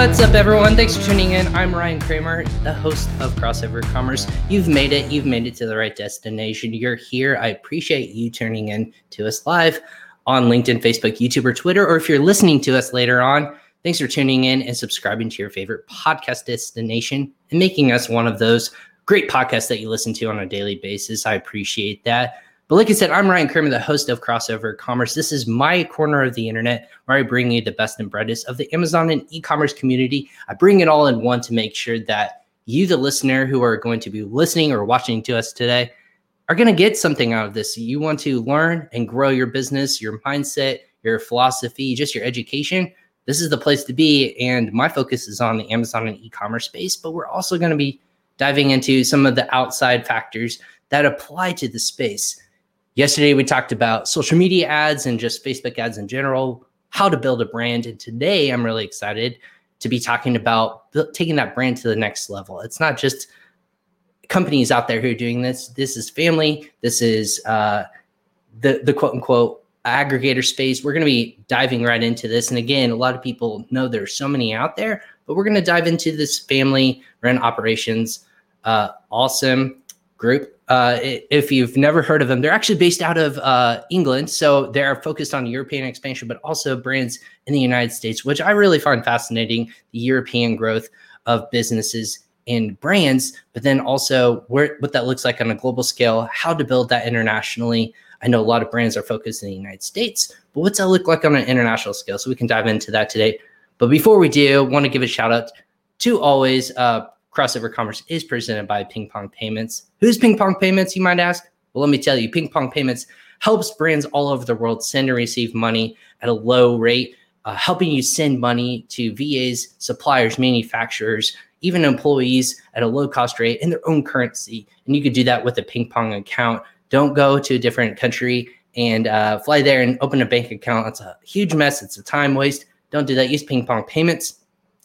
What's up, everyone? Thanks for tuning in. I'm Ryan Kramer, the host of Crossover Commerce. You've made it. You've made it to the right destination. You're here. I appreciate you tuning in to us live on LinkedIn, Facebook, YouTube, or Twitter. Or if you're listening to us later on, thanks for tuning in and subscribing to your favorite podcast destination and making us one of those great podcasts that you listen to on a daily basis. I appreciate that. But like I said, I'm Ryan Kramer, the host of Crossover Commerce. This is my corner of the internet where I bring you the best and brightest of the Amazon and e commerce community. I bring it all in one to make sure that you, the listener who are going to be listening or watching to us today, are going to get something out of this. You want to learn and grow your business, your mindset, your philosophy, just your education. This is the place to be. And my focus is on the Amazon and e commerce space, but we're also going to be diving into some of the outside factors that apply to the space. Yesterday, we talked about social media ads and just Facebook ads in general, how to build a brand. And today, I'm really excited to be talking about taking that brand to the next level. It's not just companies out there who are doing this. This is family. This is uh, the the quote unquote aggregator space. We're going to be diving right into this. And again, a lot of people know there's so many out there, but we're going to dive into this family run operations uh, Olsam group uh, if you've never heard of them, they're actually based out of uh, England. So they're focused on European expansion, but also brands in the United States, which I really find fascinating the European growth of businesses and brands, but then also where, what that looks like on a global scale, how to build that internationally. I know a lot of brands are focused in the United States, but what's that look like on an international scale? So we can dive into that today. But before we do, want to give a shout out to always uh, Crossover Commerce is presented by Ping Pong Payments. Who's Ping Pong Payments, you might ask? Well, let me tell you, Ping Pong Payments helps brands all over the world send and receive money at a low rate, uh, helping you send money to VAs, suppliers, manufacturers, even employees at a low cost rate in their own currency. And you could do that with a Ping Pong account. Don't go to a different country and uh, fly there and open a bank account. It's a huge mess. It's a time waste. Don't do that. Use Ping Pong Payments,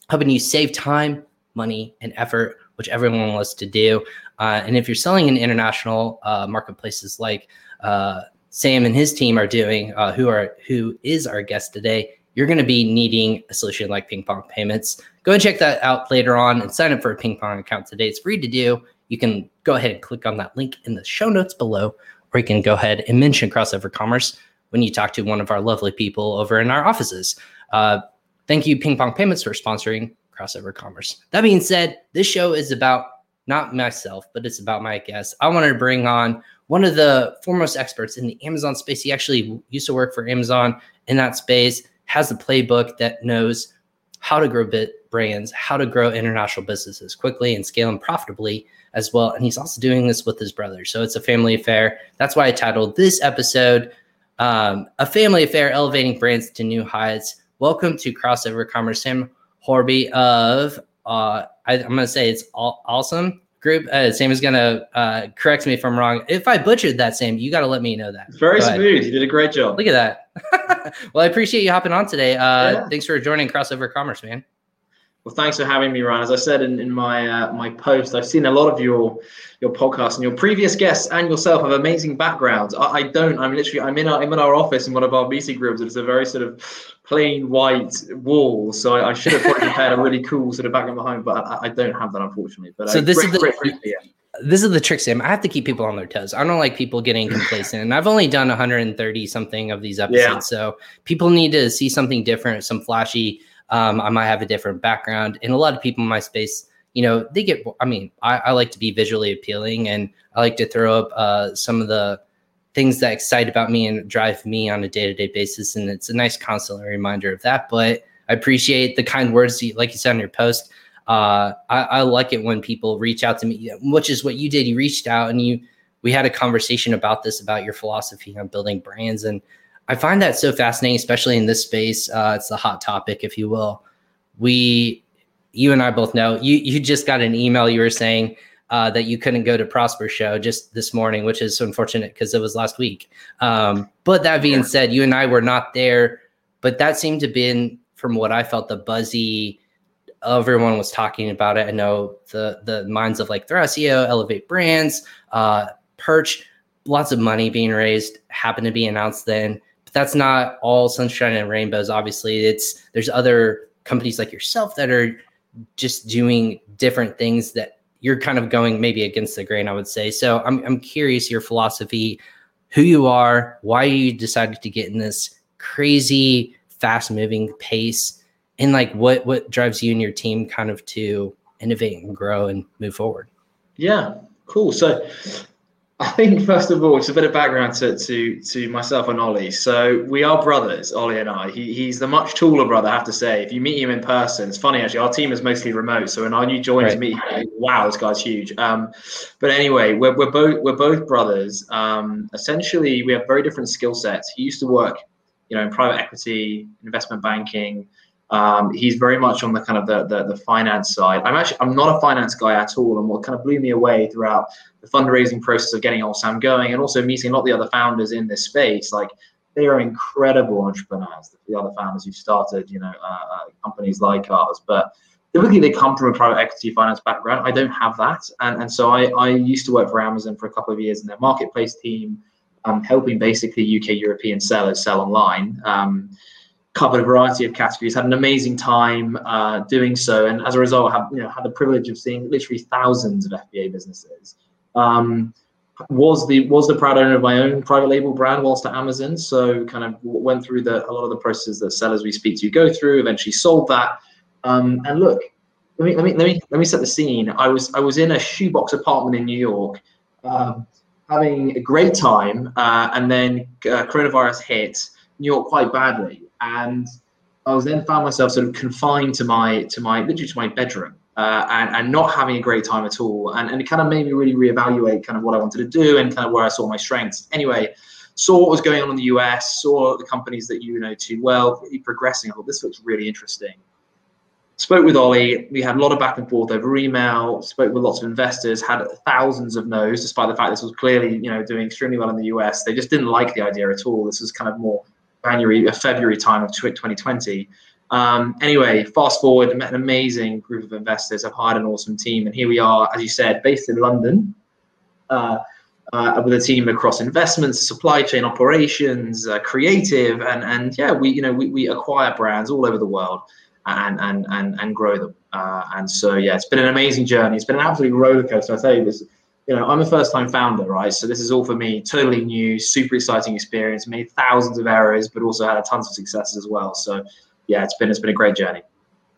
helping you save time, money, and effort, which everyone wants to do. Uh, and if you're selling in international uh, marketplaces like uh, Sam and his team are doing, uh, who are who is our guest today, you're going to be needing a solution like Ping Pong Payments. Go and check that out later on and sign up for a Ping Pong account today. It's free to do. You can go ahead and click on that link in the show notes below, or you can go ahead and mention Crossover Commerce when you talk to one of our lovely people over in our offices. Uh, thank you, Ping Pong Payments, for sponsoring crossover commerce. That being said, this show is about not myself, but it's about my guest. I wanted to bring on one of the foremost experts in the Amazon space. He actually used to work for Amazon in that space, has a playbook that knows how to grow bit brands, how to grow international businesses quickly and scale them profitably as well. And he's also doing this with his brother. So it's a family affair. That's why I titled this episode um, A Family Affair Elevating Brands to New Heights. Welcome to Crossover Commerce, Sam Horby of uh, I, am going to say it's all, Olsam group. Uh, Sam is going to uh, correct me if I'm wrong. If I butchered that, Sam, you got to let me know that. very smooth. You did a great job. Look at that. well, I appreciate you hopping on today. Uh, yeah. Thanks for joining Crossover Commerce, man. Well, thanks for having me, Ryan. As I said in, in my uh, my post, I've seen a lot of your your podcasts and your previous guests and yourself have amazing backgrounds. I, I don't. I'm literally I'm in our I'm in our office in one of our meeting rooms. It's a very sort of plain white wall. So I, I should have probably prepared a really cool sort of background behind, but I, I don't have that unfortunately. But so this great, is the great, great, yeah. this is the trick, Sam. I have to keep people on their toes. I don't like people getting complacent, and I've only done 130 something of these episodes, yeah. so people need to see something different, some flashy um, I might have a different background. And a lot of people in my space, you know, they get, I mean, I, I like to be visually appealing and I like to throw up uh, some of the things that excite about me and drive me on a day to day basis. And it's a nice constant reminder of that. But I appreciate the kind words, you, like you said in your post. Uh, I, I like it when people reach out to me, which is what you did. You reached out and you, we had a conversation about this, about your philosophy on building brands. And I find that so fascinating, especially in this space. Uh, it's a hot topic, if you will. We, you and I both know you. You just got an email. You were saying uh, that you couldn't go to Prosper Show just this morning, which is unfortunate because it was last week. Um, but that being said, you and I were not there. But that seemed to be, from what I felt, the buzzy. Everyone was talking about it. I know the the minds of like Thrasio, Elevate Brands, uh, Perch, lots of money being raised happened to be announced then that's not all sunshine and rainbows. Obviously, it's there's other companies like yourself that are just doing different things that you're kind of going maybe against the grain, I would say. So I'm, I'm curious your philosophy, who you are, why you decided to get in this crazy, fast moving pace, and like what what drives you and your team kind of to innovate and grow and move forward. Yeah, cool. So I think first of all, it's a bit of background to, to to myself and Ollie. So we are brothers, Ollie and I. He, he's the much taller brother, I have to say. If you meet him in person, it's funny actually. Our team is mostly remote, so when I new joined right. meet him, wow, this guy's huge. Um, but anyway, we're, we're both we're both brothers. Um, essentially, we have very different skill sets. He used to work, you know, in private equity, investment banking. Um, he's very much on the kind of the, the, the finance side. I'm actually I'm not a finance guy at all, and what kind of blew me away throughout the fundraising process of getting Old Olsam going, and also meeting a lot of the other founders in this space, like they are incredible entrepreneurs. The other founders who started, you know, uh, uh, companies like ours, but typically they come from a private equity finance background. I don't have that, and and so I I used to work for Amazon for a couple of years in their marketplace team, um, helping basically UK European sellers sell online. Um, covered a variety of categories, had an amazing time uh, doing so, and as a result, have you know had the privilege of seeing literally thousands of FBA businesses. Um, was the was the proud owner of my own private label brand whilst at Amazon, so kind of went through the a lot of the processes that sellers we speak to go through. Eventually, sold that. Um, and look, let me let me let me let me set the scene. I was I was in a shoebox apartment in New York. Um, having a great time, uh, and then uh, coronavirus hit New York quite badly and I was then found myself sort of confined to my to my literally to my bedroom uh, and and not having a great time at all, and and it kind of made me really reevaluate kind of what I wanted to do and kind of where I saw my strengths. Anyway, saw what was going on in the US, saw the companies that you know too well really progressing. I thought this looks really interesting. Spoke with Ollie. We had a lot of back and forth over email. Spoke with lots of investors. Had thousands of no's, despite the fact this was clearly you know doing extremely well in the US. They just didn't like the idea at all. This was kind of more January, uh, February time of 2020. Um, anyway, fast forward, met an amazing group of investors. I've hired an awesome team, and here we are, as you said, based in London, uh, uh, with a team across investments, supply chain operations, uh, creative, and and yeah, we you know we, we acquire brands all over the world and and and and grow them. Uh, and so yeah, it's been an amazing journey. It's been an absolute roller coaster. I tell you, this you know, I'm a first time founder, right? So this is all for me, totally new, super exciting experience, made thousands of errors, but also had tons of successes as well. So yeah, it's been, it's been a great journey.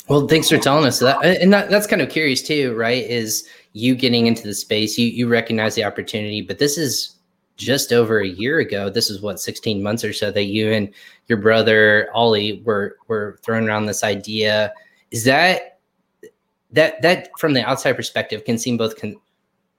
Well, thanks for telling us that. And that, that's kind of curious too, right? Is you getting into the space, you, you recognize the opportunity, but this is just over a year ago. This is what, 16 months or so that you and your brother Ollie were, were throwing around this idea. Is that, that, that from the outside perspective can seem both con-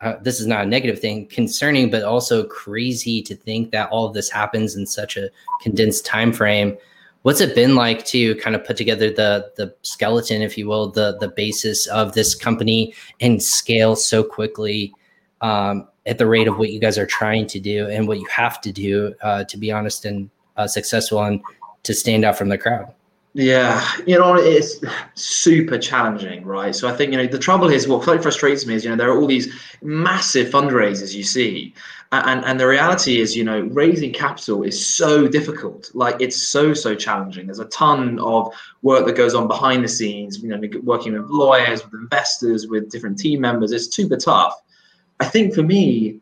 uh, this is not a negative thing, concerning, but also crazy to think that all of this happens in such a condensed time frame. What's it been like to kind of put together the the skeleton, if you will, the the basis of this company and scale so quickly um, at the rate of what you guys are trying to do and what you have to do uh, to be honest and uh, successful and to stand out from the crowd? Yeah, you know, it's super challenging, right? So I think, you know, the trouble is what frustrates me is, you know, there are all these massive fundraisers you see. And, and the reality is, you know, raising capital is so difficult. Like it's so, so challenging. There's a ton of work that goes on behind the scenes, you know, working with lawyers, with investors, with different team members. It's super tough. I think for me,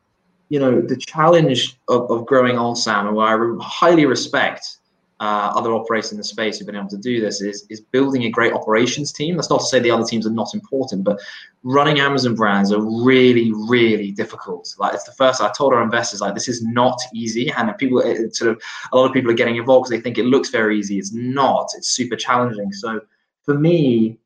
you know, the challenge of, of growing and where I highly respect uh, other operators in the space who've been able to do this is is building a great operations team. That's not to say the other teams are not important, but running Amazon brands are really, really difficult. Like it's the first I told our investors like this is not easy, and people it, sort of a lot of people are getting involved because they think it looks very easy. It's not. It's super challenging. So for me,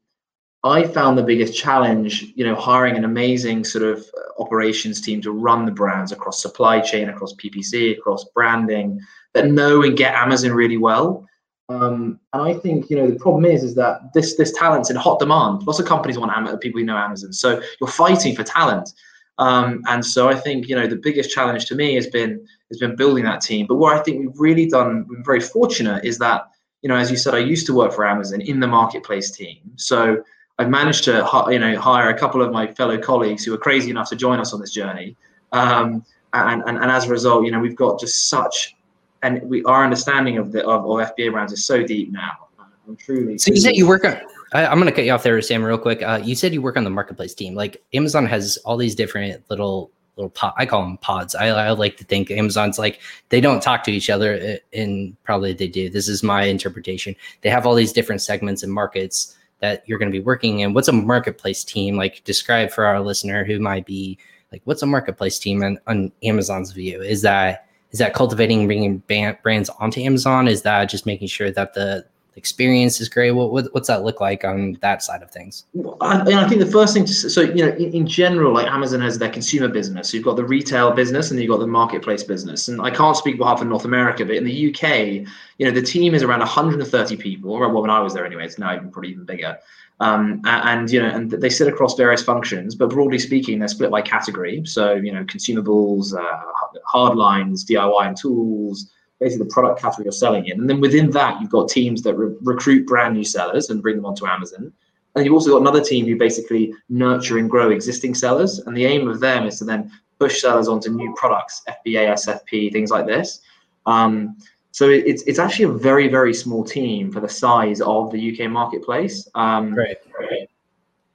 I found the biggest challenge, you know, hiring an amazing sort of operations team to run the brands across supply chain, across PPC, across branding that know and get Amazon really well. Um, and I think you know the problem is is that this this talent's in hot demand. Lots of companies want Am- people who know Amazon, so you're fighting for talent. Um, and so I think you know the biggest challenge to me has been has been building that team. But what I think we've really done, we're very fortunate, is that you know as you said, I used to work for Amazon in the marketplace team, so I've managed to you know hire a couple of my fellow colleagues who are crazy enough to join us on this journey. Um, and, and, and as a result, you know, we've got just such and we our understanding of the of, of FBA brands is so deep now. I'm truly. So you said you work on I, am going to cut you off there, Sam, real quick. Uh, you said you work on the marketplace team. Like Amazon has all these different little little pod, I call them pods. I, I like to think Amazon's like they don't talk to each other, and probably they do. This is my interpretation. They have all these different segments and markets that you're going to be working in. What's a marketplace team like? Describe for our listener who might be like, what's a marketplace team on, on Amazon's view? Is that is that cultivating bringing brands onto Amazon? Is that just making sure that the experience is great. What, what, what's that look like on that side of things? I, I think the first thing to so you know in, in, general, like Amazon has their consumer business. So you've got the retail business and you've got the marketplace business. And I can't speak behalf of North America, but in the UK, you know the team is around 130 people. Well, when I was there anyway, it's now even probably even bigger. Um, and you know, and they sit across various functions, but broadly speaking, they're split by category. So you know, consumables, uh, hard lines, DIY and tools, basically the product category you're selling in. And then within that, you've got teams that re- recruit brand new sellers and bring them onto Amazon. And you've also got another team who basically nurture and grow existing sellers. And the aim of them is to then push sellers onto new products, FBA, SFP, things like this. Um, so it, it's it's actually a very very small team for the size of the UK marketplace. Um, right.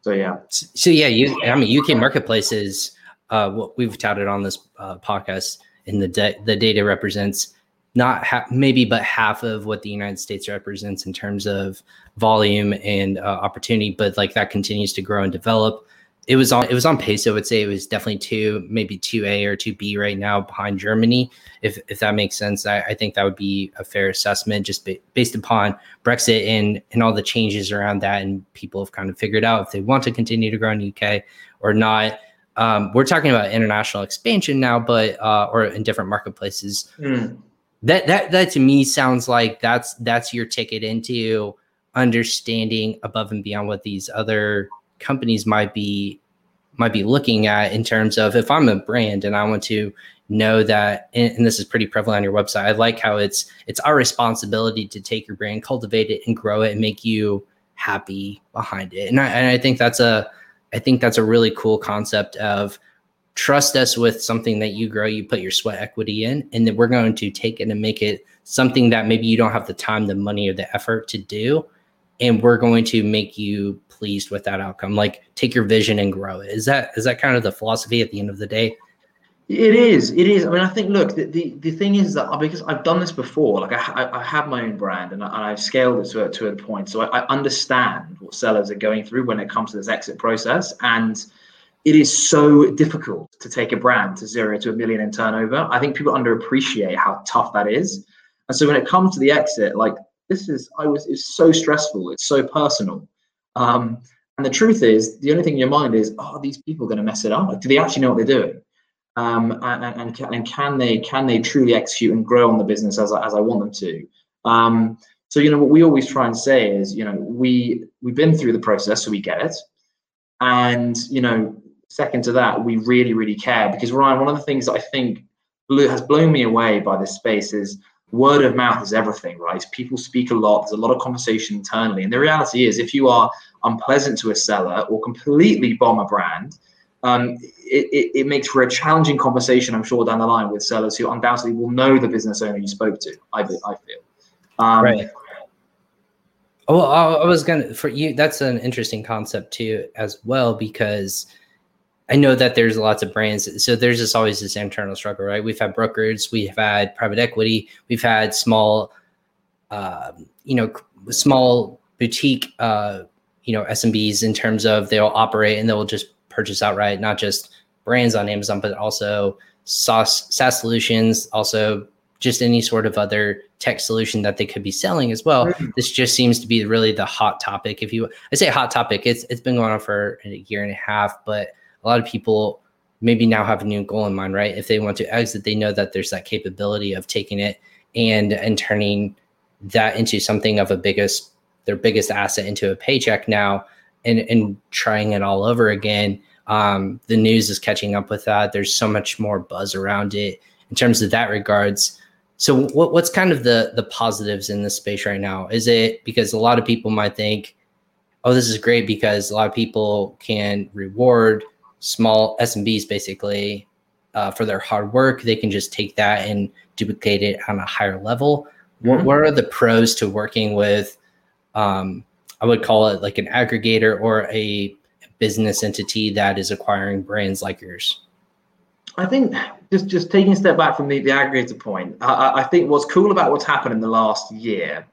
So yeah. So yeah, you. I mean, UK marketplace is uh, what we've touted on this uh, podcast, and the de- the data represents not ha- maybe but half of what the United States represents in terms of volume and uh, opportunity, but like that continues to grow and develop. It was on it was on pace. I would say it was definitely two, maybe two A or two B right now behind Germany. If if that makes sense, I, I think that would be a fair assessment just ba- based upon Brexit and and all the changes around that, and people have kind of figured out if they want to continue to grow in the UK or not. Um, we're talking about international expansion now, but uh, or in different marketplaces. Mm that that that to me sounds like that's that's your ticket into understanding above and beyond what these other companies might be might be looking at in terms of if I'm a brand and I want to know that and, this is pretty prevalent on your website. I like how it's it's our responsibility to take your brand, cultivate it and grow it and make you happy behind it. And I, and I think that's a I think that's a really cool concept of trust us with something that you grow, you put your sweat equity in, and then we're going to take it and make it something that maybe you don't have the time, the money, or the effort to do. And we're going to make you pleased with that outcome. Like take your vision and grow it. Is that is that kind of the philosophy at the end of the day? It is. It is. I mean, I think. Look, the, the, the thing is that uh, because I've done this before, like I, I have my own brand and, I, have scaled it to a, to a point, so I, I understand what sellers are going through when it comes to this exit process, and it is so difficult to take a brand to zero to a million in turnover. I think people underappreciate how tough that is. And so when it comes to the exit, like this is, I was, it's so stressful. It's so personal. Um, and the truth is, the only thing in your mind is, oh, these people going to mess it up. Like, do they actually know what they're doing? Um, and, and, can, and can they can they truly execute and grow on the business as, as I want them to? Um, so you know what we always try and say is, you know, we we've been through the process, so we get it. And you know, second to that, we really, really care because Ryan, one of the things that I think blew, has blown me away by this space is word of mouth is everything, right? People speak a lot. There's a lot of conversation internally, and the reality is, if you are unpleasant to a seller or completely bomb a brand, um, it, it, it, makes for a challenging conversation, I'm sure, down the line with sellers who undoubtedly will know the business owner you spoke to. I, I feel. Um, right. Well, I was gonna for you. That's an interesting concept too, as well, because I know that there's lots of brands. So there's just always this internal struggle, right? We've had brokers, we've had private equity, we've had small, uh, you know, small boutique, uh, you know, SMBs in terms of they'll operate and they'll just purchase outright, not just brands on Amazon, but also SaaS, SaaS solutions, also just any sort of other tech solution that they could be selling as well. Mm-hmm. This just seems to be really the hot topic. If you, I say hot topic, it's it's been going on for a year and a half, but a lot of people maybe now have a new goal in mind, right? If they want to exit, they know that there's that capability of taking it and and turning that into something of a biggest their biggest asset into a paycheck now and and trying it all over again. Um, the news is catching up with that. There's so much more buzz around it in terms of that regards. So what, what's kind of the the positives in this space right now? Is it because a lot of people might think, oh, this is great because a lot of people can reward small SMBs basically uh, for their hard work. They can just take that and duplicate it on a higher level. Mm-hmm. What, what, are the pros to working with um, I would call it like an aggregator or a business entity that is acquiring brands like yours? I think just just taking a step back from the, the aggregator point, I, I think what's cool about what's happened in the last year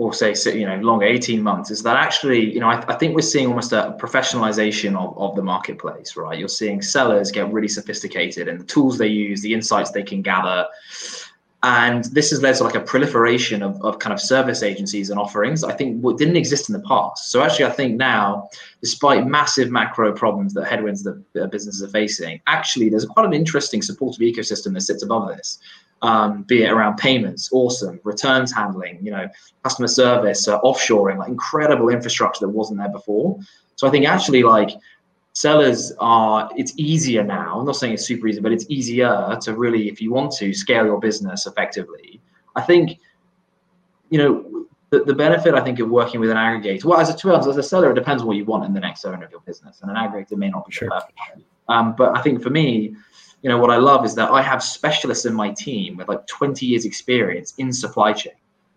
or say you know long 18 months is that actually you know I, I, think we're seeing almost a professionalization of, of the marketplace right? You're seeing sellers get really sophisticated and the tools they use the insights they can gather. And this has led to like a proliferation of, of kind of service agencies and offerings i think what didn't exist in the past. So actually i think now despite massive macro problems that headwinds that businesses are facing actually there's quite an interesting supportive ecosystem that sits above this um, be it around payments awesome returns handling you know customer service uh, offshoring like incredible infrastructure that wasn't there before so i think actually like sellers are it's easier now i'm not saying it's super easy but it's easier to really if you want to scale your business effectively i think you know the, the benefit i think of working with an aggregator well as a to as a seller it depends on what you want in the next owner of your business and an aggregator may not be sure. perfect um, but i think for me you know what i love is that i have specialists in my team with like 20 years experience in supply chain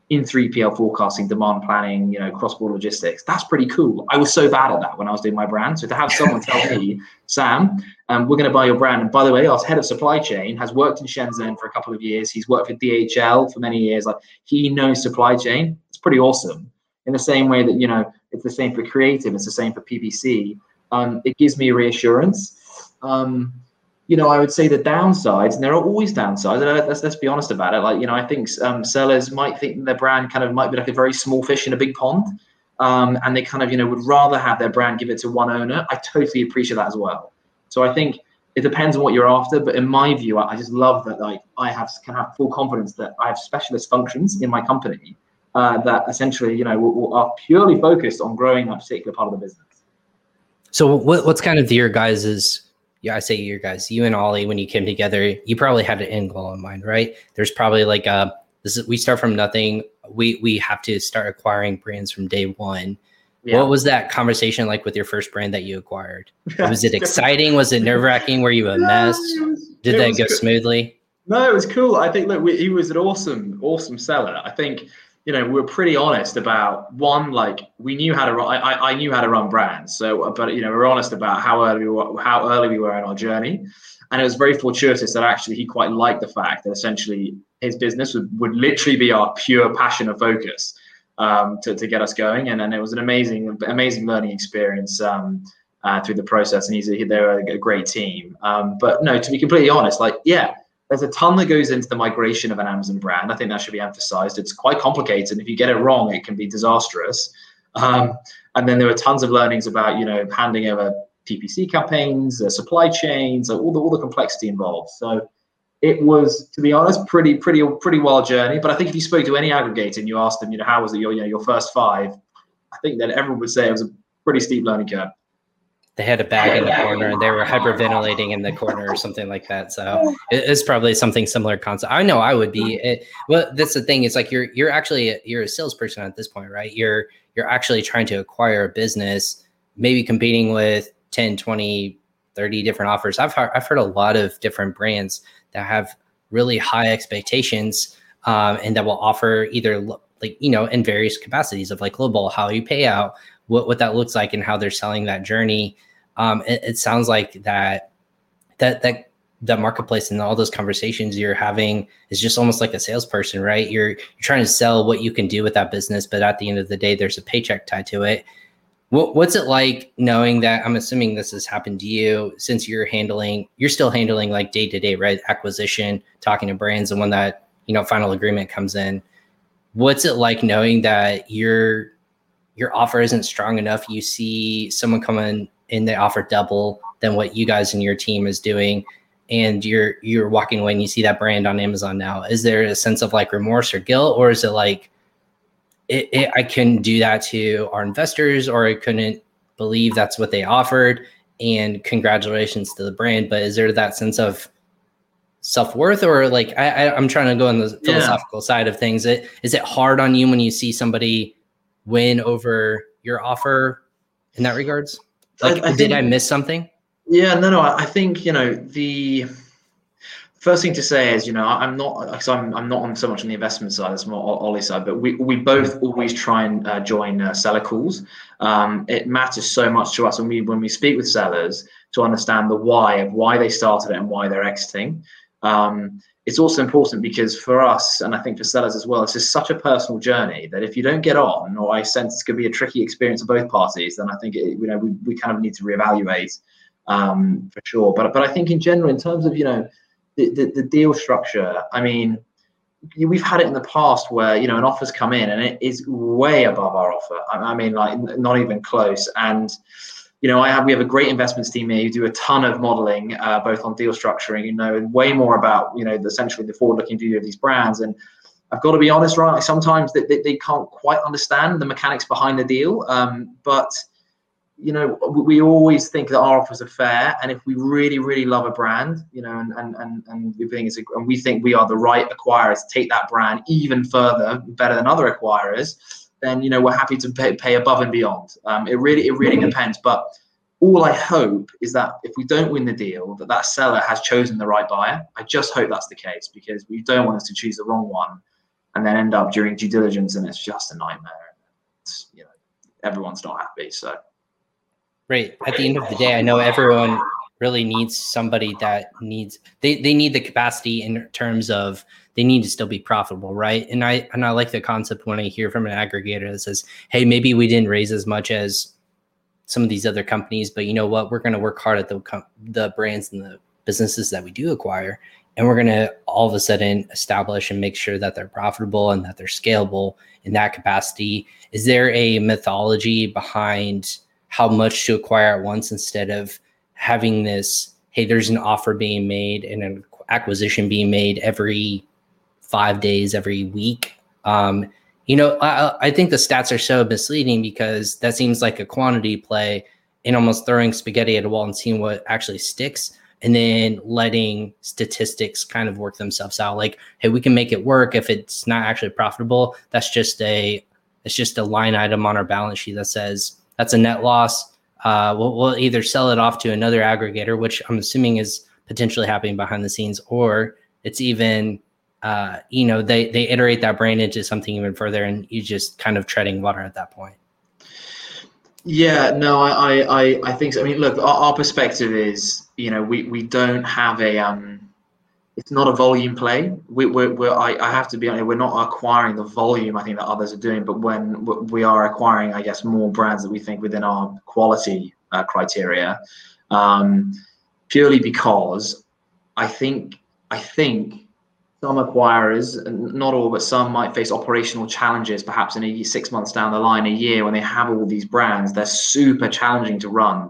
in 3PL forecasting, demand planning, you know, cross-border logistics. That's pretty cool. I was so bad at that when I was doing my brand. So to have someone tell me, Sam, um, we're going to buy your brand. And by the way, our head of supply chain has worked in Shenzhen for a couple of years. He's worked for DHL for many years. Like he knows supply chain. It's pretty awesome. In the same way that, you know, it's the same for creative, it's the same for PPC. Um, it gives me reassurance. Um, you know, I would say the downsides, and there are always downsides. And let's, let's be honest about it. Like, you know, I think um, sellers might think their brand kind of might be like a very small fish in a big pond. Um, and they kind of, you know, would rather have their brand give it to one owner. I totally appreciate that as well. So I think it depends on what you're after. But in my view, I, I just love that like I have can have full confidence that I have specialist functions in my company uh, that essentially, you know, will, will are purely focused on growing that particular part of the business. So what, what's kind of your guys's yeah, I say you guys, you and Ollie, when you came together, you probably had an end goal in mind, right? There's probably like a this is we start from nothing. We we have to start acquiring brands from day one. Yeah. What was that conversation like with your first brand that you acquired? Was it exciting? was it nerve wracking? Were you a mess? Did that go cool. smoothly? No, it was cool. I think look, we, he was an awesome, awesome seller. I think you know, we are pretty honest about one, like we knew how to run. I, I knew how to run brands. So, but you know, we are honest about how early we were, how early we were in our journey, and it was very fortuitous that actually he quite liked the fact that essentially his business would, would literally be our pure passion and focus um, to, to get us going, and and it was an amazing amazing learning experience. Um, uh, through the process, and he's a, they're a great team. Um, but no, to be completely honest, like yeah, there's a ton that goes into the migration of an Amazon brand. I think that should be emphasized. It's quite complicated. And if you get it wrong, it can be disastrous. Um, and then there were tons of learnings about, you know, handing over PPC campaigns, uh, supply chains, uh, all the all the complexity involved. So it was, to be honest, pretty pretty pretty wild journey. But I think if you spoke to any aggregator and you asked them, you know, how was it your you know your first five, I think that everyone would say it was a pretty steep learning curve they had a bag in the corner and they were hyperventilating in the corner or something like that. So it's probably something similar concept. I know I would be. It, well, that's the thing. It's like you're you're actually you're a salesperson at this point, right? You're you're actually trying to acquire a business, maybe competing with 10, 20, 30 different offers. I've heard, I've heard a lot of different brands that have really high expectations um, and that will offer either like you know in various capacities of like global how you pay out what, what that looks like and how they're selling that journey. Um, it, it sounds like that that that that marketplace and all those conversations you're having is just almost like a salesperson, right? You're you're trying to sell what you can do with that business, but at the end of the day, there's a paycheck tied to it. What, what's it like knowing that? I'm assuming this has happened to you since you're handling, you're still handling like day to day, right? Acquisition, talking to brands, and when that you know final agreement comes in, what's it like knowing that you're your offer isn't strong enough, you see someone come in and they offer double than what you guys and your team is doing, and you're you're walking away and you see that brand on Amazon now. Is there a sense of like remorse or guilt, or is it like it, it, I can do that to our investors, or I couldn't believe that's what they offered, and congratulations to the brand. But is there that sense of self worth, or like I, I am trying to go on the philosophical yeah. side of things? It is it hard on you when you see somebody win over your offer in that regards? Like, I, I did think, I miss something? Yeah, no, no. I think you know the first thing to say is, you know, I'm not, because I'm, I'm not on so much on the investment side, it's more Ollie side, but we, we both always try and uh, join uh, seller calls. Um, it matters so much to us when we when we speak with sellers to understand the why of why they started it and why they're exiting. Um, it's also important because for us, and I think for sellers as well, it's just such a personal journey that if you don't get on, or I sense it's going to be a tricky experience for both parties, then I think it, you know we, we kind of need to reevaluate um, for sure. But but I think in general, in terms of you know the, the, the deal structure, I mean, we've had it in the past where you know an offer's come in and it is way above our offer. I mean, like not even close. And you know, I have we have a great investments team here who do a ton of modeling, uh, both on deal structuring. You know, and way more about you know the, essentially the forward-looking view of these brands. And I've got to be honest, right? Sometimes they, they, they can't quite understand the mechanics behind the deal, um, but you know, we always think that our offers are fair, and if we really, really love a brand, you know, and and and, and we think it's a, and we think we are the right acquirers to take that brand even further, better than other acquirers, then you know we're happy to pay, pay above and beyond. Um, it really, it really depends. But all I hope is that if we don't win the deal, that that seller has chosen the right buyer. I just hope that's the case because we don't want us to choose the wrong one, and then end up during due diligence and it's just a nightmare. It's, you know, everyone's not happy. So. Right. At the end of the day, I know everyone really needs somebody that needs they, they need the capacity in terms of they need to still be profitable, right? And I and I like the concept when I hear from an aggregator that says, "Hey, maybe we didn't raise as much as some of these other companies, but you know what? We're going to work hard at the the brands and the businesses that we do acquire, and we're going to all of a sudden establish and make sure that they're profitable and that they're scalable in that capacity." Is there a methodology behind how much to acquire at once instead of having this hey there's an offer being made and an acquisition being made every five days every week. Um, you know I, I think the stats are so misleading because that seems like a quantity play and almost throwing spaghetti at a wall and seeing what actually sticks and then letting statistics kind of work themselves out. Like hey we can make it work if it's not actually profitable. That's just a it's just a line item on our balance sheet that says that's a net loss. Uh, we'll, we'll either sell it off to another aggregator, which I'm assuming is potentially happening behind the scenes, or it's even uh, you know they they iterate that brand into something even further, and you just kind of treading water at that point. Yeah, no, I I I think so. I mean, look, our, our perspective is you know we we don't have a um it's not a volume play. We, we're, we're, I, I have to be honest, we're not acquiring the volume I think that others are doing, but when we are acquiring, I guess, more brands that we think within our quality uh, criteria, um, purely because I think I think some acquirers, not all, but some might face operational challenges, perhaps in a six months down the line, a year, when they have all these brands, they're super challenging to run,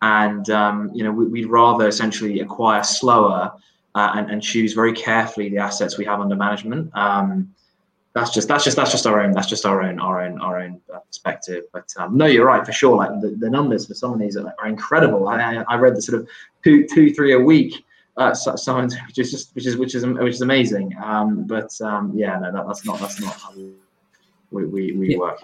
and um, you know we, we'd rather essentially acquire slower uh, and, and choose very carefully the assets we have under management. Um, that's just that's just that's just our own that's just our own our own our own uh, perspective. But um, no, you're right for sure. Like the, the numbers for some of these are, are incredible. I, I read the sort of two two three a week. Uh, some which is just which is which is which is amazing. Um, but um, yeah, no, that, that's not that's not how we we, we yeah. work.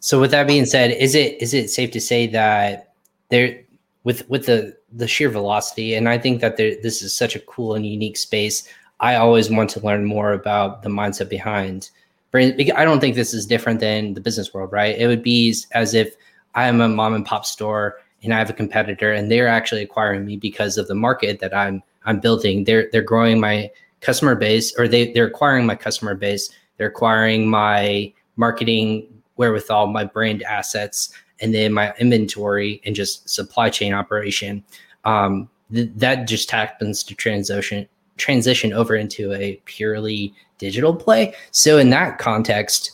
So with that being said, is it is it safe to say that there with with the the sheer velocity. And I think that there, this is such a cool and unique space. I always want to learn more about the mindset behind. I don't think this is different than the business world, right? It would be as if I am a mom and pop store and I have a competitor and they're actually acquiring me because of the market that I'm I'm building. They're they're growing my customer base or they they're acquiring my customer base. They're acquiring my marketing wherewithal, my brand assets, and then my inventory and just supply chain operation, um, th- that just happens to transition transition over into a purely digital play. So in that context,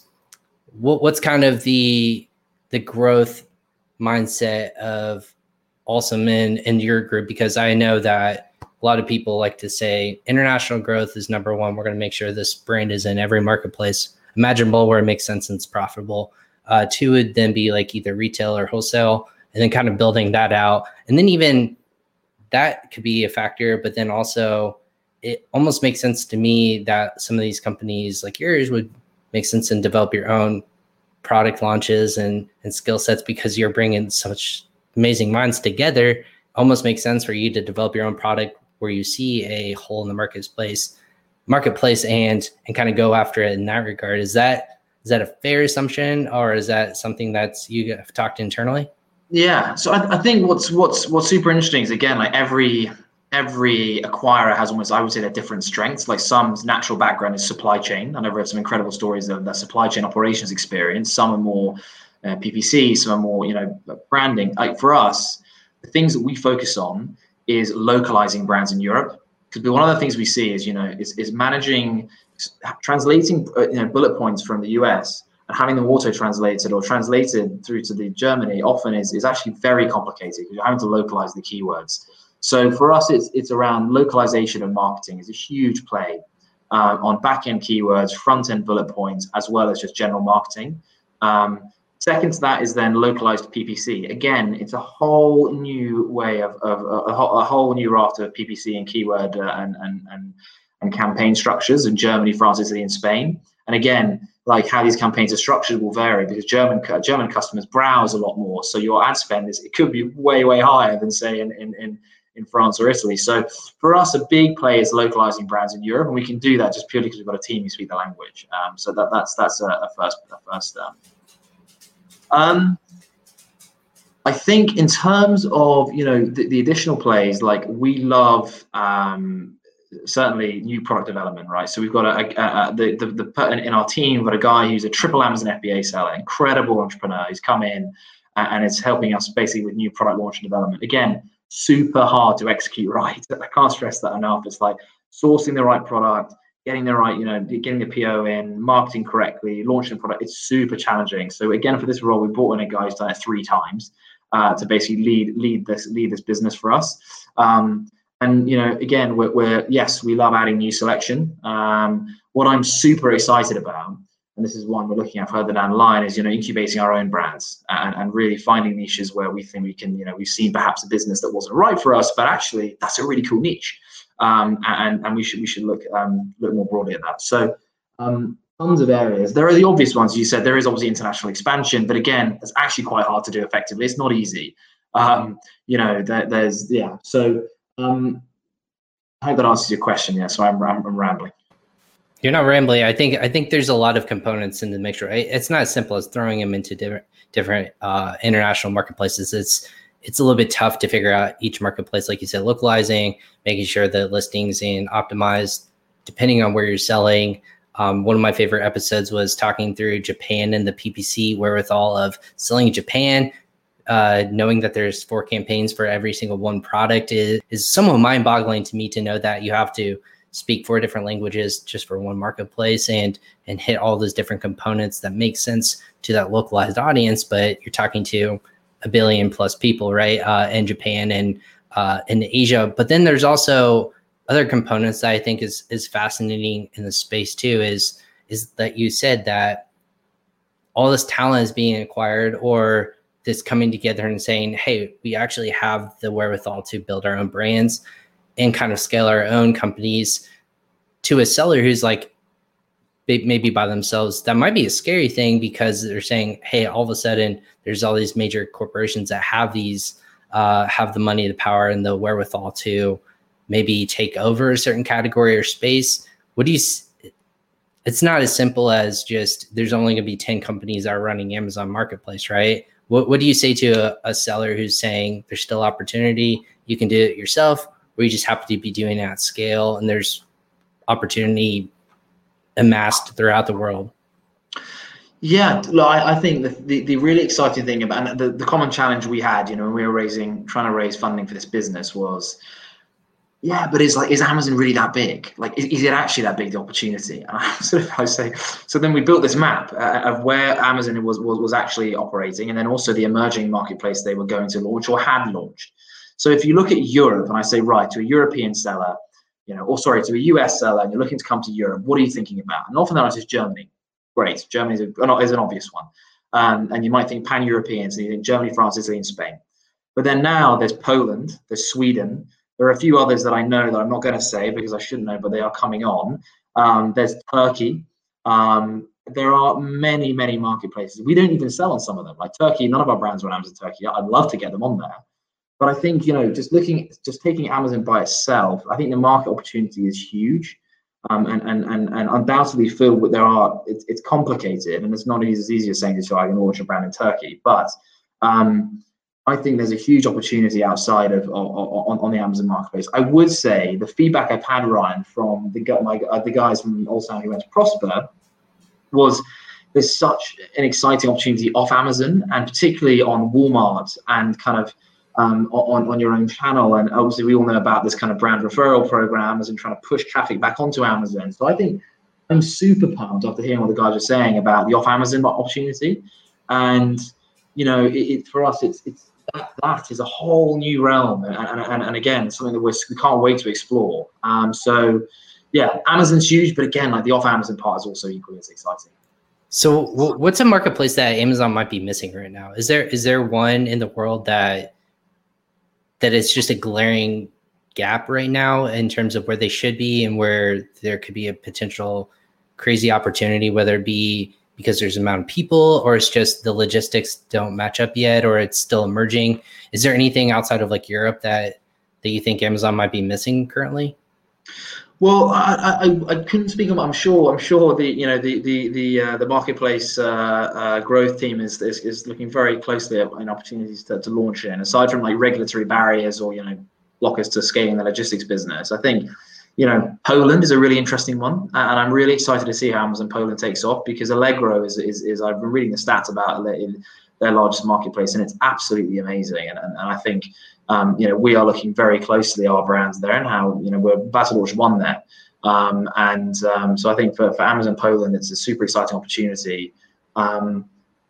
what, what's kind of the the growth mindset of Olsam in in your group? Because I know that a lot of people like to say international growth is number one. We're going to make sure this brand is in every marketplace imaginable where it makes sense and it's profitable. Uh, two would then be like either retail or wholesale, and then kind of building that out. And then even that could be a factor, but then also it almost makes sense to me that some of these companies like yours would make sense and develop your own product launches and, and skill sets because you're bringing such amazing minds together. Almost makes sense for you to develop your own product where you see a hole in the marketplace, marketplace, and and kind of go after it in that regard. Is that is that a fair assumption, or is that something that's you have talked internally? Yeah, so I, I think what's what's what's super interesting is again like every every acquirer has almost, I would say, their different strengths. Like some natural background is supply chain. And I've read some incredible stories of their supply chain operations experience. Some are more uh, PPC, some are more, you know, branding. Like for us, the things that we focus on is localizing brands in Europe. Because one of the things we see is, you know, is, is managing, translating, uh, you know, bullet points from the US and having them auto translated or translated through to the Germany often is, is actually very complicated because you're having to localize the keywords. So for us, it's it's around localization and marketing is a huge play uh, on back end keywords, front end bullet points, as well as just general marketing. Um, second to that is then localized PPC. Again, it's a whole new way of, of, a, whole, a, whole new raft of PPC and keyword uh, and, and and and campaign structures in Germany, France, Italy, and Spain. And again, like how these campaigns are structured will vary because German German customers browse a lot more. So your ad spend is it could be way way higher than say in in, in in France or Italy. So for us, a big play is localizing brands in Europe, and we can do that just purely because we've got a team who speak the language. Um, so that, that's that's a, a first a first. Um, um, I think in terms of you know the, the additional plays, like we love um, certainly new product development, right? So we've got a, a, a the, the, in our team, we've got a guy who's a triple Amazon FBA seller, incredible entrepreneur. He's come in and, and it's helping us basically with new product launch and development. Again, super hard to execute right. I can't stress that enough. It's like sourcing the right product, getting the right, you know, getting the PO in, marketing correctly, launching the product. It's super challenging. So again, for this role, we brought in a guy who's done it three times uh, to basically lead lead this lead this business for us. Um, and you know, again, we're, we're, yes, we love adding new selection. Um, what I'm super excited about and this is one we're looking at further down the line is you know incubating our own brands and, and really finding niches where we think we can you know we've seen perhaps a business that wasn't right for us but actually that's a really cool niche. Um, and and we should we should look um, look more broadly at that. So um, tons of areas. There are the obvious ones you said. There is obviously international expansion but again it's actually quite hard to do effectively. It's not easy. Um, you know there, there's yeah. So um, I hope that answers your question. Yeah so I'm, I'm, I'm rambling you're not rambling. I think I think there's a lot of components in the mixture. It's not as simple as throwing them into different different uh, international marketplaces. It's it's a little bit tough to figure out each marketplace, like you said, localizing, making sure the listings and optimized depending on where you're selling. Um, one of my favorite episodes was talking through Japan and the PPC wherewithal of selling Japan, uh, knowing that there's four campaigns for every single one product is, is somewhat mind boggling to me to know that you have to speak four different languages just for one marketplace and and hit all those different components that make sense to that localized audience but you're talking to a billion plus people right uh, in japan and uh, in asia. But then there's also other components that i think is is fascinating in the space too is is that you said that all this talent is being acquired or this coming together and saying hey we actually have the wherewithal to build our own brands and kind of scale our own companies to a seller who's like maybe by themselves. That might be a scary thing because they're saying hey all of a sudden there's all these major corporations that have these uh, have the money the power and the wherewithal to maybe take over a certain category or space. What do you it's not as simple as just there's only going to be 10 companies that are running amazon marketplace right? What, what do you say to a, a seller who's saying there's still opportunity. You can do it yourself where you just happen to be doing at scale and there's opportunity amassed throughout the world? Yeah, I think the, the, the, really exciting thing about and the, the common challenge we had, you know, when we were raising, trying to raise funding for this business was, yeah, but is like, is Amazon really that big? Like, is, is it actually that big, the opportunity? And I sort of, I say, so then we built this map uh, of where Amazon was, was, was actually operating and then also the emerging marketplace they were going to launch or had launched. So if you look at Europe and I say, right, to a European seller, you know, or sorry, to a US seller, and you're looking to come to Europe, what are you thinking about? And often answer is Germany. Great, Germany is, a, is an obvious one. Um, and you might think pan-Europeans, and you think Germany, France, Italy, and Spain. But then now there's Poland, there's Sweden. There are a few others that I know that I'm not going to say because I shouldn't know, but they are coming on. Um, there's Turkey. Um, there are many, many marketplaces. We don't even sell on some of them. Like Turkey, none of our brands on Amazon Turkey. I'd love to get them on there. But I think you know, just looking, just taking Amazon by itself, I think the market opportunity is huge. Um, and, and, and, and undoubtedly filled with there are it's, it's complicated and it's not as easy as saying to I can launch a brand in Turkey, but um, I think there's a huge opportunity outside of, on, on the Amazon marketplace. I would say the feedback I've had, Ryan, from the my, uh, the guys from Old who went to Prosper was there's such an exciting opportunity off Amazon and particularly on Walmart and kind of um, on, on your own channel. And obviously, we all know about this kind of brand referral programs and trying to push traffic back onto Amazon. So I think I'm super pumped after hearing what the guys are saying about the off Amazon opportunity. And you know, it, it, for us, it's it's that, that is a whole new realm, and, and, and again, something that we're, we can't wait to explore. Um, so, yeah, Amazon's huge, but again, like the off Amazon part is also equally as exciting. So, what's a marketplace that Amazon might be missing right now? Is there is there one in the world that that is just a glaring gap right now in terms of where they should be and where there could be a potential crazy opportunity, whether it be because there's amount of people or it's just the logistics don't match up yet or it's still emerging. Is there anything outside of like europe that that you think amazon might be missing currently well, I, I, I couldn't speak. I'm sure. I'm sure the you know the the the uh, the marketplace uh, uh, growth team is, is, is looking very closely at opportunities to, to launch in. Aside from like regulatory barriers or you know blockers to scaling the logistics business, I think you know, Poland is a really interesting one, and I'm really excited to see how Amazon Poland takes off because Allegro is is, is I've been reading the stats about their largest marketplace, and it's absolutely amazing. And, and, and I think um, you know we are looking very closely our brands there and how you know we're about one there. Um, and um, so I think for, for Amazon Poland, it's a super exciting opportunity. Um,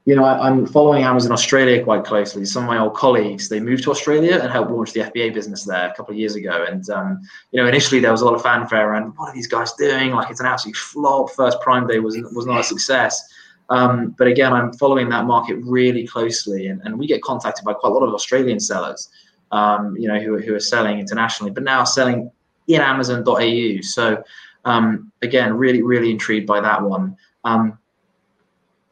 you know, I, am following Amazon Australia quite closely. Some of my old colleagues, they moved to Australia and helped launch the FBA business there a couple of years ago. And, um, you know, initially there was a lot of fanfare around what are these guys doing? Like it's an absolute flop. First Prime Day was, was not a success. Um, but again, I'm following that market really closely. And, and we get contacted by quite a lot of Australian sellers, um, you know, who, who are selling internationally, but now selling in Amazon.au. So, um, again, really, really intrigued by that one. Um,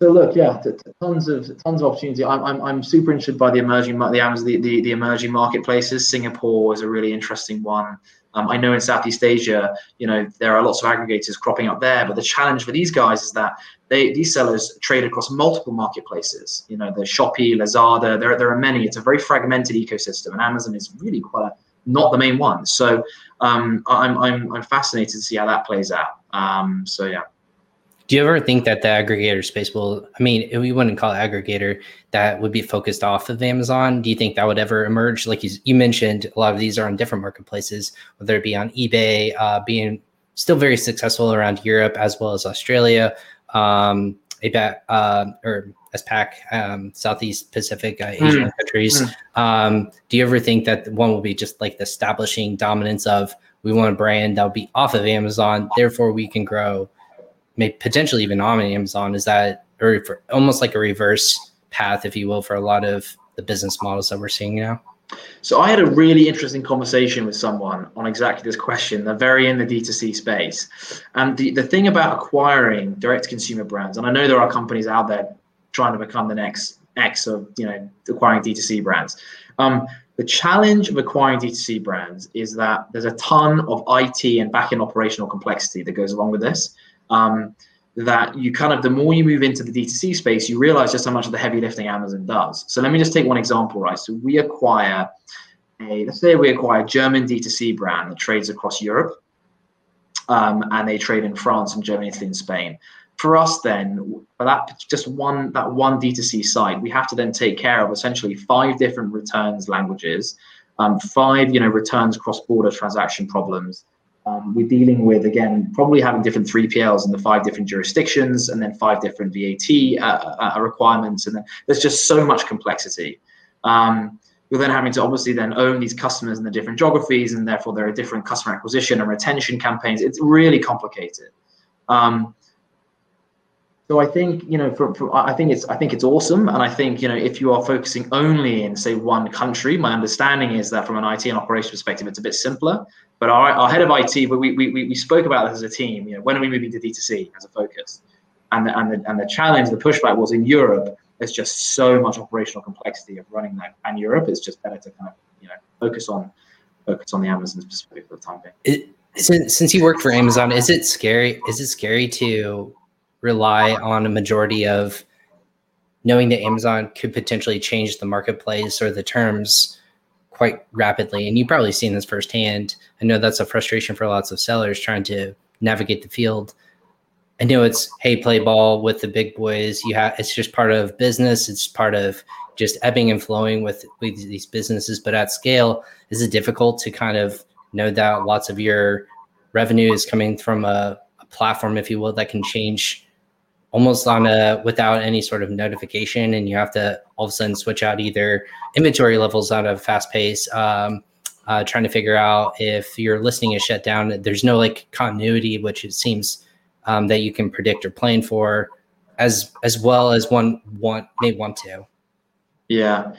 so look, yeah, tons of tons of opportunity. I'm, I'm, I'm super interested by the emerging the the, the, the emerging marketplaces. Singapore is a really interesting one. Um, I know in Southeast Asia, you know, there are lots of aggregators cropping up there, but the challenge for these guys is that they these sellers trade across multiple marketplaces. You know, the Shopee, Lazada, there there are many. It's a very fragmented ecosystem, and Amazon is really quite a, not the main one. So um, I'm I'm I'm fascinated to see how that plays out. Um, so yeah. Do you ever think that the aggregator space will, I mean, we wouldn't call it aggregator, that would be focused off of Amazon? Do you think that would ever emerge? Like you, you mentioned, a lot of these are on different marketplaces, whether it be on eBay, uh, being still very successful around Europe as well as Australia, um, APAC, uh, or SPAC, um, Southeast Pacific uh, Asian mm. countries. Mm. Um, do you ever think that one will be just like the establishing dominance of we want a brand that will be off of Amazon, therefore we can grow maybe potentially even on Amazon? Is that or for, almost like a reverse path, if you will, for a lot of the business models that we're seeing now? So I had a really interesting conversation with someone on exactly this question. They're very in the D2C space. And the, the thing about acquiring direct consumer brands, and I know there are companies out there trying to become the next X of, you know, acquiring D2C brands. Um, the challenge of acquiring D2C brands is that there's a ton of IT and back-end operational complexity that goes along with this um, that you kind of the more you move into the D2C space, you realize just how much of the heavy lifting Amazon does. So let me just take one example, right? So we acquire a let's say we acquire a German D2C brand that trades across Europe, um, and they trade in France and Germany, Italy, and Spain. For us, then, for that just one that one D2C site, we have to then take care of essentially five different returns languages, um, five you know returns cross border transaction problems, um, we're dealing with again probably having different 3PLs in the five different jurisdictions, and then five different VAT uh, uh, uh, requirements, and then there's just so much complexity. Um, you're then having to obviously then own these customers in the different geographies, and therefore there are different customer acquisition and retention campaigns. It's really complicated. Um, so I think you know, for, for, I think it's I think it's awesome, and I think you know if you are focusing only in say one country, my understanding is that from an IT and operation perspective, it's a bit simpler. But our, our head of IT, we, we we spoke about this as a team. You know, when are we moving to D2C as a focus? And the, and the and the challenge, the pushback was in Europe. There's just so much operational complexity of running that, and Europe is just better to kind of you know focus on focus on the Amazon specific for the time being. It, since, since you work for Amazon, is it scary? Is it scary to rely on a majority of knowing that Amazon could potentially change the marketplace or the terms quite rapidly? And you've probably seen this firsthand. I know that's a frustration for lots of sellers trying to navigate the field. I know it's hey, play ball with the big boys. You have it's just part of business. It's part of just ebbing and flowing with, with these businesses. But at scale, is it difficult to kind of know that lots of your revenue is coming from a, a platform, if you will, that can change almost on a without any sort of notification and you have to all of a sudden switch out either inventory levels out of fast pace um, uh, trying to figure out if your listing is shut down. There's no like continuity which it seems um, that you can predict or plan for as as well as one want may want to. Yeah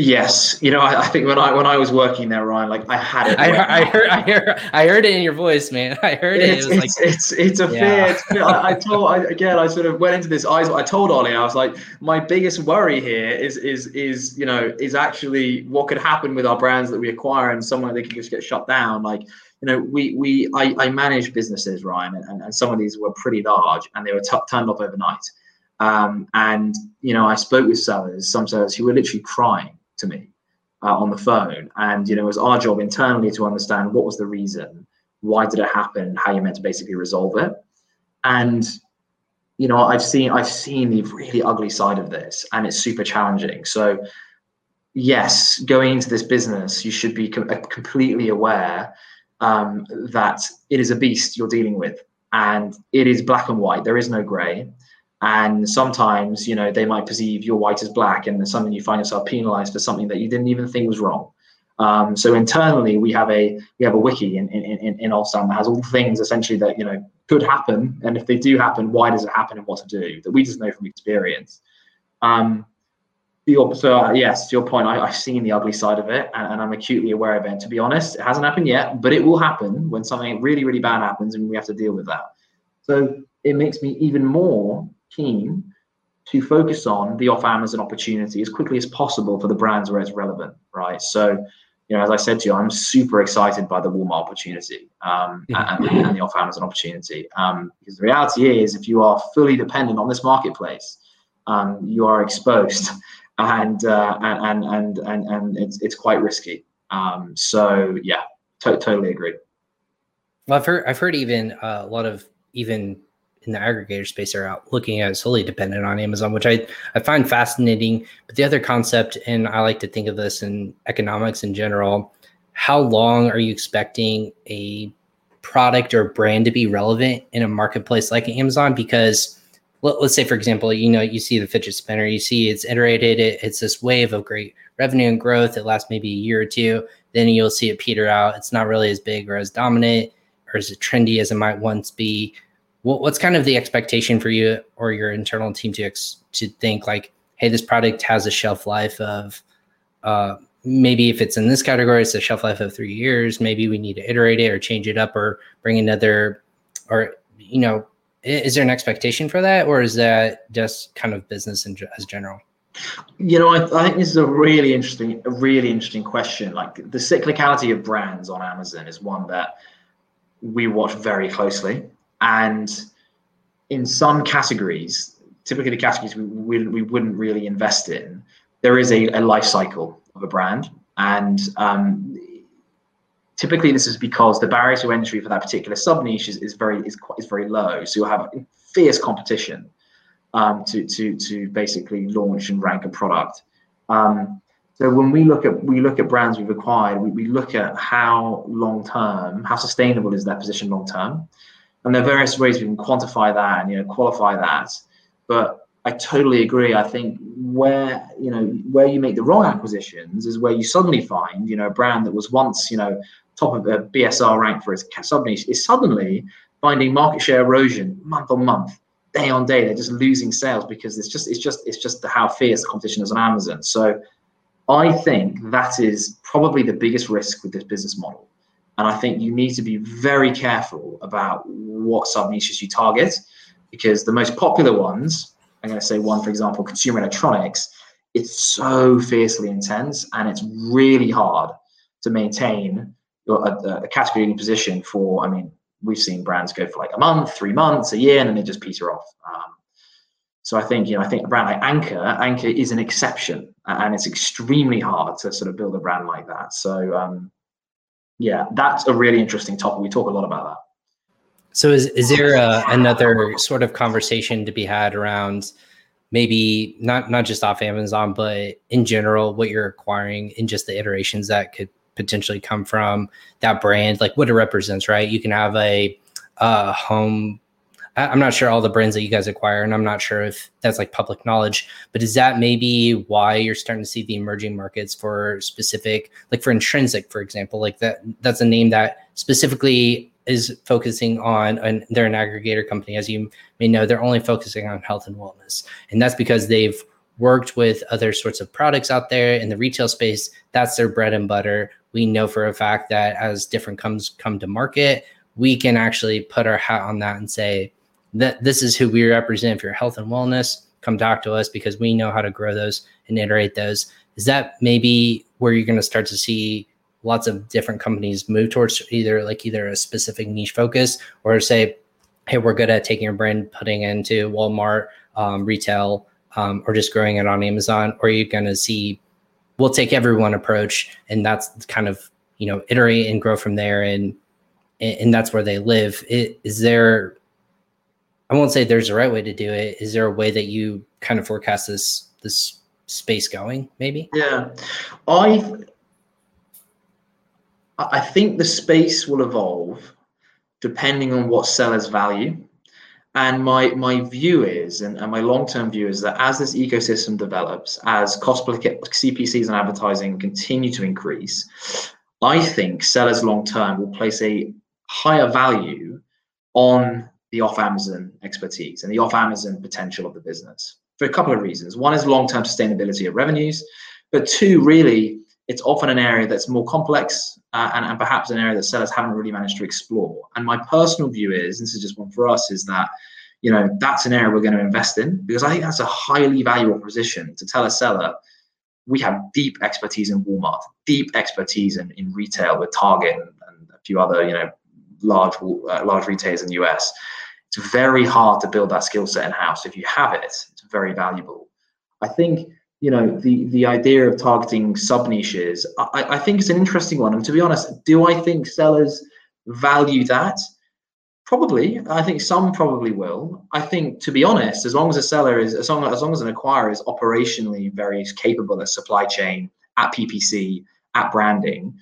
Yes, you know, I, I, think when I when I was working there, Ryan, like I had it. I, heard, I heard, I heard, I heard it in your voice, man. I heard it. It's, it it's, like, it's, it's, a yeah. fear. I, I, told I, again. I sort of went into this. I, I told Ollie, I was like, my biggest worry here is is is you know is actually what could happen with our brands that we acquire and somewhere they could just get shut down. Like you know, we we I, I manage businesses, Ryan, and, and some of these were pretty large and they were t- turned off overnight. Um, and you know, I spoke with sellers, some sellers who were literally crying to me uh, on the phone. And, you know, it was our job internally to understand what was the reason, why did it happen, how you meant to basically resolve it. And, you know, I've seen I've seen the really ugly side of this, and it's super challenging. So, yes, going into this business, you should be com- uh, completely aware um, that it is a beast you're dealing with, and it is black and white. There is no grey and sometimes you know they might perceive your white as black and suddenly you find yourself penalized for something that you didn't even think was wrong um, so internally we have a we have a wiki in in, in, in that has all the things essentially that you know could happen and if they do happen why does it happen and what to do that we just know from experience um, your, so uh, yes, to your point, I, have seen the ugly side of it, and, and, I'm acutely aware of it. And to be honest, it hasn't happened yet, but it will happen when something really, really bad happens, and we have to deal with that. So it makes me even more keen to focus on the off Amazon opportunity as quickly as possible for the brands where it's relevant, right? So, you know, as I said to you, I'm super excited by the Walmart opportunity um, and, and, the off Amazon opportunity. Um, because the reality is, if you are fully dependent on this marketplace, um, you are exposed, and, uh, and and and and it's it's quite risky. Um, so yeah, to- totally agree. Well, I've heard I've heard even uh, a lot of even in the aggregator space are out looking at solely dependent on Amazon, which I, I find fascinating. But the other concept, and I like to think of this in economics in general, how long are you expecting a product or brand to be relevant in a marketplace like Amazon? Because let, us say, for example, you know, you see the fidget spinner, you see it's iterated, it, it's this wave of great revenue and growth. It lasts maybe a year or two. Then you'll see it peter out. It's not really as big or as dominant or as trendy as it might once be what, what's kind of the expectation for you or your internal team to ex- to think like, hey, this product has a shelf life of uh, maybe if it's in this category, it's a shelf life of three years. Maybe we need to iterate it or change it up or bring another, or you know, is there an expectation for that, or is that just kind of business in, as general? You know, I, I, think this is a really interesting, a really interesting question. Like the cyclicality of brands on Amazon is one that we watch very closely. And in some categories, typically the categories we, we, we wouldn't really invest in, there is a, a life cycle of a brand. And um, typically this is because the barrier to entry for that particular sub niche is, is very is, quite, is very low. So you'll have fierce competition um, to, to, to basically launch and rank a product. Um, so when we look at we look at brands we've acquired, we, we look at how long term, how sustainable is that position long term. And there are various ways we can quantify that and you know qualify that. But I totally agree. I think where you know where you make the wrong acquisitions is where you suddenly find you know a brand that was once you know top of a BSR rank for its sub niche is suddenly finding market share erosion month on month, day on day. They're just losing sales because it's just it's just it's just how fierce the competition is on Amazon. So I think that is probably the biggest risk with this business model and I think you need to be very careful about what sub niches you target because the most popular ones, I'm going to say one, for example, consumer electronics, it's so fiercely intense and it's really hard to maintain a, a category position for, I mean, we've seen brands go for like a month, three months, a year, and then they just peter off. Um, so I think, you know, I think a brand like Anker, Anker is an exception and it's extremely hard to sort of build a brand like that. So um, yeah, that's a really interesting topic. We talk a lot about that. So is, is there a, another sort of conversation to be had around maybe not not just off Amazon, but in general, what you're acquiring in just the iterations that could potentially come from that brand, like what it represents, right? You can have a, a home. I'm not sure all the brands that you guys acquire, and I'm not sure if that's like public knowledge, but is that maybe why you're starting to see the emerging markets for specific, like for Intrinsic, for example, like that? That's a name that specifically is focusing on, and they're an aggregator company, as you may know, they're only focusing on health and wellness. And that's because they've worked with other sorts of products out there in the retail space. That's their bread and butter. We know for a fact that as different comes come to market, we can actually put our hat on that and say that this is who we represent for your health and wellness. Come talk to us because we know how to grow those and iterate those. Is that maybe where you're going to start to see lots of different companies move towards either like either a specific niche focus or say, hey, we're good at taking a brand, putting it into Walmart, um, retail, um, or just growing it on Amazon, or you're going to see we'll take everyone approach, and that's kind of you know iterate and grow from there, and and that's where they live. It, is there? I won't say there's a right way to do it. Is there a way that you kind of forecast this this space going? Maybe. Yeah, I I think the space will evolve depending on what sellers value. And my my view is, and, and my long-term view is that as this ecosystem develops, as cost per CPCs and advertising continue to increase, I think sellers long-term will place a higher value on the off Amazon expertise and the off Amazon potential of the business for a couple of reasons. One is long-term sustainability of revenues, but two, really it's often an area that's more complex uh, and, and perhaps an area that sellers haven't really managed to explore. And my personal view is, and this is just one for us, is that you know that's an area we're going to invest in because I think that's a highly valuable position to tell a seller we have deep expertise in Walmart, deep expertise in, in retail with Target and, and a few other you know large uh, large retailers in the US. It's very hard to build that skill set in house. If you have it, it's very valuable. I think you know the the idea of targeting sub niches I, I think it's an interesting one. And to be honest do i think sellers value that? Probably. I think some probably will. I think to be honest as long as a seller is as long as, long as an acquirer is operationally very capable at supply chain at ppc at branding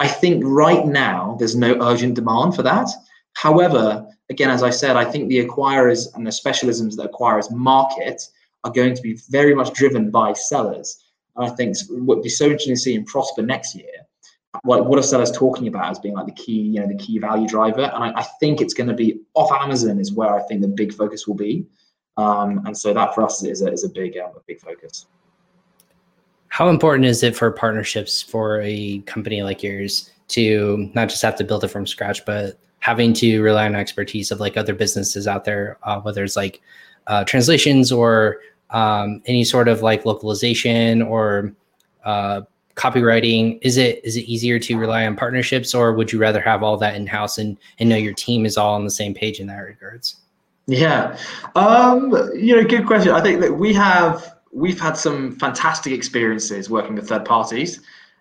i think right now there's no urgent demand for that. However again as i said i think the acquirers and the specialisms that acquirers market are going to be very much driven by sellers. And I think would be so interesting to see in Prosper next year. What, what are sellers talking about as being like the key, you know, the key value driver? And I, I think it's going to be off Amazon is where I think the big focus will be. Um, and so that for us is a, is a big, um, a big focus. How important is it for partnerships for a company like yours to not just have to build it from scratch, but having to rely on expertise of like other businesses out there, uh, whether it's like uh, translations or um, any sort of like localization or uh, copywriting is it is it easier to rely on partnerships or would you rather have all that in house and and know your team is all on the same page in that regards? Yeah. Um you know good question. I think that we have we've had some fantastic experiences working with third parties.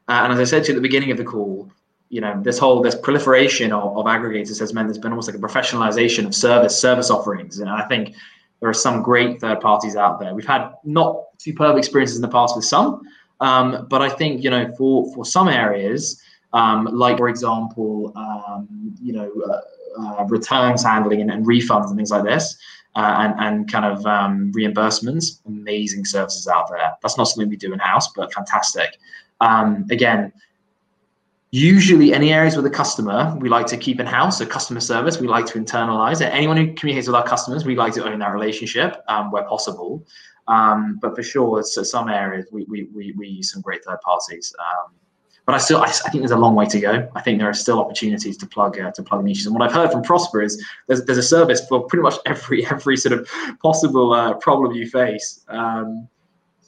Uh, and as i said to you at the beginning of the call you know this whole this proliferation of, of aggregators has meant there's been almost like a professionalization of service service offerings and i think there are some great third parties out there. We've had not superb experiences in the past with some, um, but I think you know for for some areas, um, like for example, um, you know, uh, uh, returns handling and, and, refunds and things like this, uh, and and kind of um, reimbursements, amazing services out there. That's not something we do in house, but fantastic. Um, again, Usually, any areas with a customer, we like to keep in house. So, customer service, we like to internalize it. Anyone who communicates with our customers, we like to own that relationship um, where possible. Um, but for sure, so some areas we, we, we, we use some great third parties. Um, but I still, I, I, think there's a long way to go. I think there are still opportunities to plug uh, to plug niches. And what I've heard from Prosper is there's, there's a service for pretty much every every sort of possible uh, problem you face. Um,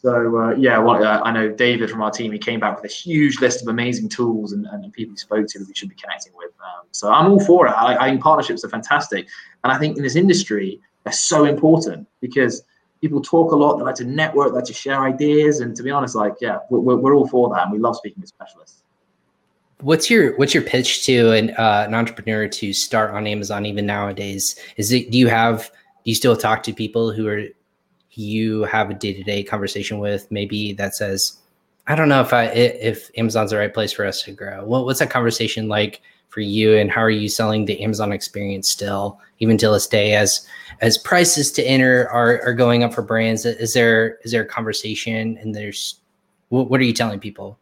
So uh, yeah, well, uh, I know David from our team. He came back with a huge list of amazing tools and, and people he spoke to that we should be connecting with. Um, so I'm all for it. I, I think partnerships are fantastic, and I think in this industry they're so important because people talk a lot. They like to network, they like to share ideas, and to be honest, like yeah, we're, we're all for that, and we love speaking with specialists. What's your what's your pitch to an uh, an entrepreneur to start on Amazon even nowadays? Is it do you have do you still talk to people who are you have a day-to-day conversation with maybe that says i don't know if i if amazon's the right place for us to grow. What, what's that conversation like for you and how are you selling the amazon experience still even till this day as as prices to enter are, are going up for brands? Is there is there a conversation and there's what, what are you telling people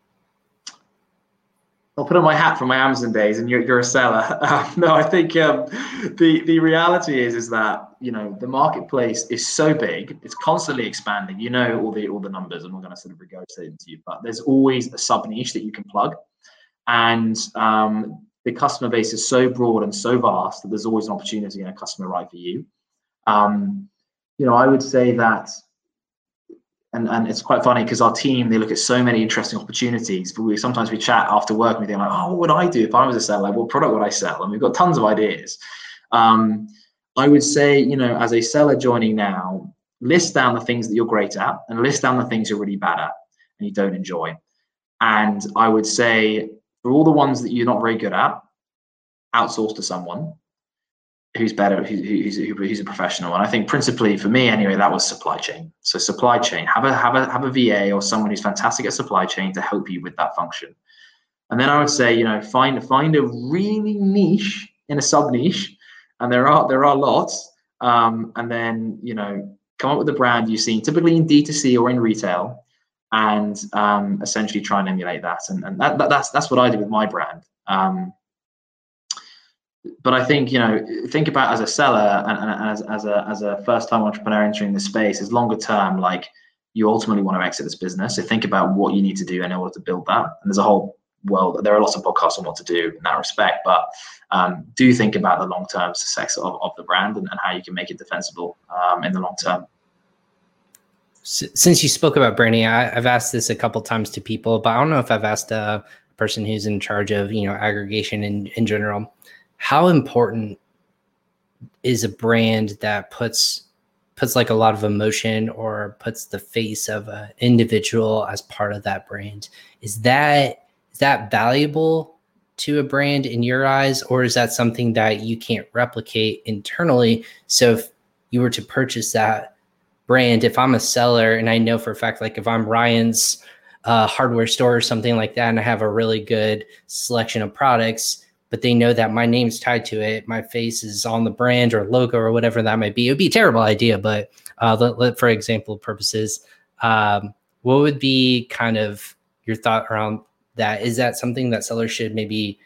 I'll put on my hat from my Amazon days, and you're, you're a seller. Uh, no, I think um, the the reality is is that you know the marketplace is so big, it's constantly expanding. You know all the all the numbers. I'm not going to sort of regurgitate them to you, but there's always a sub niche that you can plug, and um, the customer base is so broad and so vast that there's always an opportunity and a customer right for you. Um, you know, I would say that and and it's quite funny because our team they look at so many interesting opportunities but we sometimes we chat after work and we think like oh what would i do if i was a seller? What product would i sell? And we've got tons of ideas. Um, i would say you know as a seller joining now list down the things that you're great at and list down the things you're really bad at and you don't enjoy. And i would say for all the ones that you're not very good at outsource to someone who's better, who's, who's a professional. And I think principally for me anyway, that was supply chain. So supply chain, have a have a have a VA or someone who's fantastic at supply chain to help you with that function. And then I would say, you know, find find a really niche in a sub niche, and there are there are lots. Um, and then you know, come up with a brand you've seen typically in D2C or in retail, and um, essentially try and emulate that. And, and that, that, that's that's what I did with my brand. Um, but I think you know, think about as a seller and, and as, as a as a first time entrepreneur entering this space is longer term. Like you ultimately want to exit this business, so think about what you need to do in order to build that. And there's a whole world. There are lots of podcasts on what to do in that respect, but um, do think about the long term success of, of the brand and, and, how you can make it defensible um, in the long term. Since you spoke about branding, I, have asked this a couple times to people, but I don't know if I've asked a person who's in charge of you know aggregation in in general how important is a brand that puts puts like a lot of emotion or puts the face of an individual as part of that brand? Is that is that valuable to a brand in your eyes or is that something that you can't replicate internally? So if you were to purchase that brand if i'm a seller and i know for a fact like if i'm ryan's uh, hardware store or something like that and i have a really good selection of products but they know that my name's tied to it. My face is on the brand or logo or whatever that might be. It would be a terrible idea, but uh, let, let, for example purposes, um, what would be kind of your thought around that? Is that something that sellers should maybe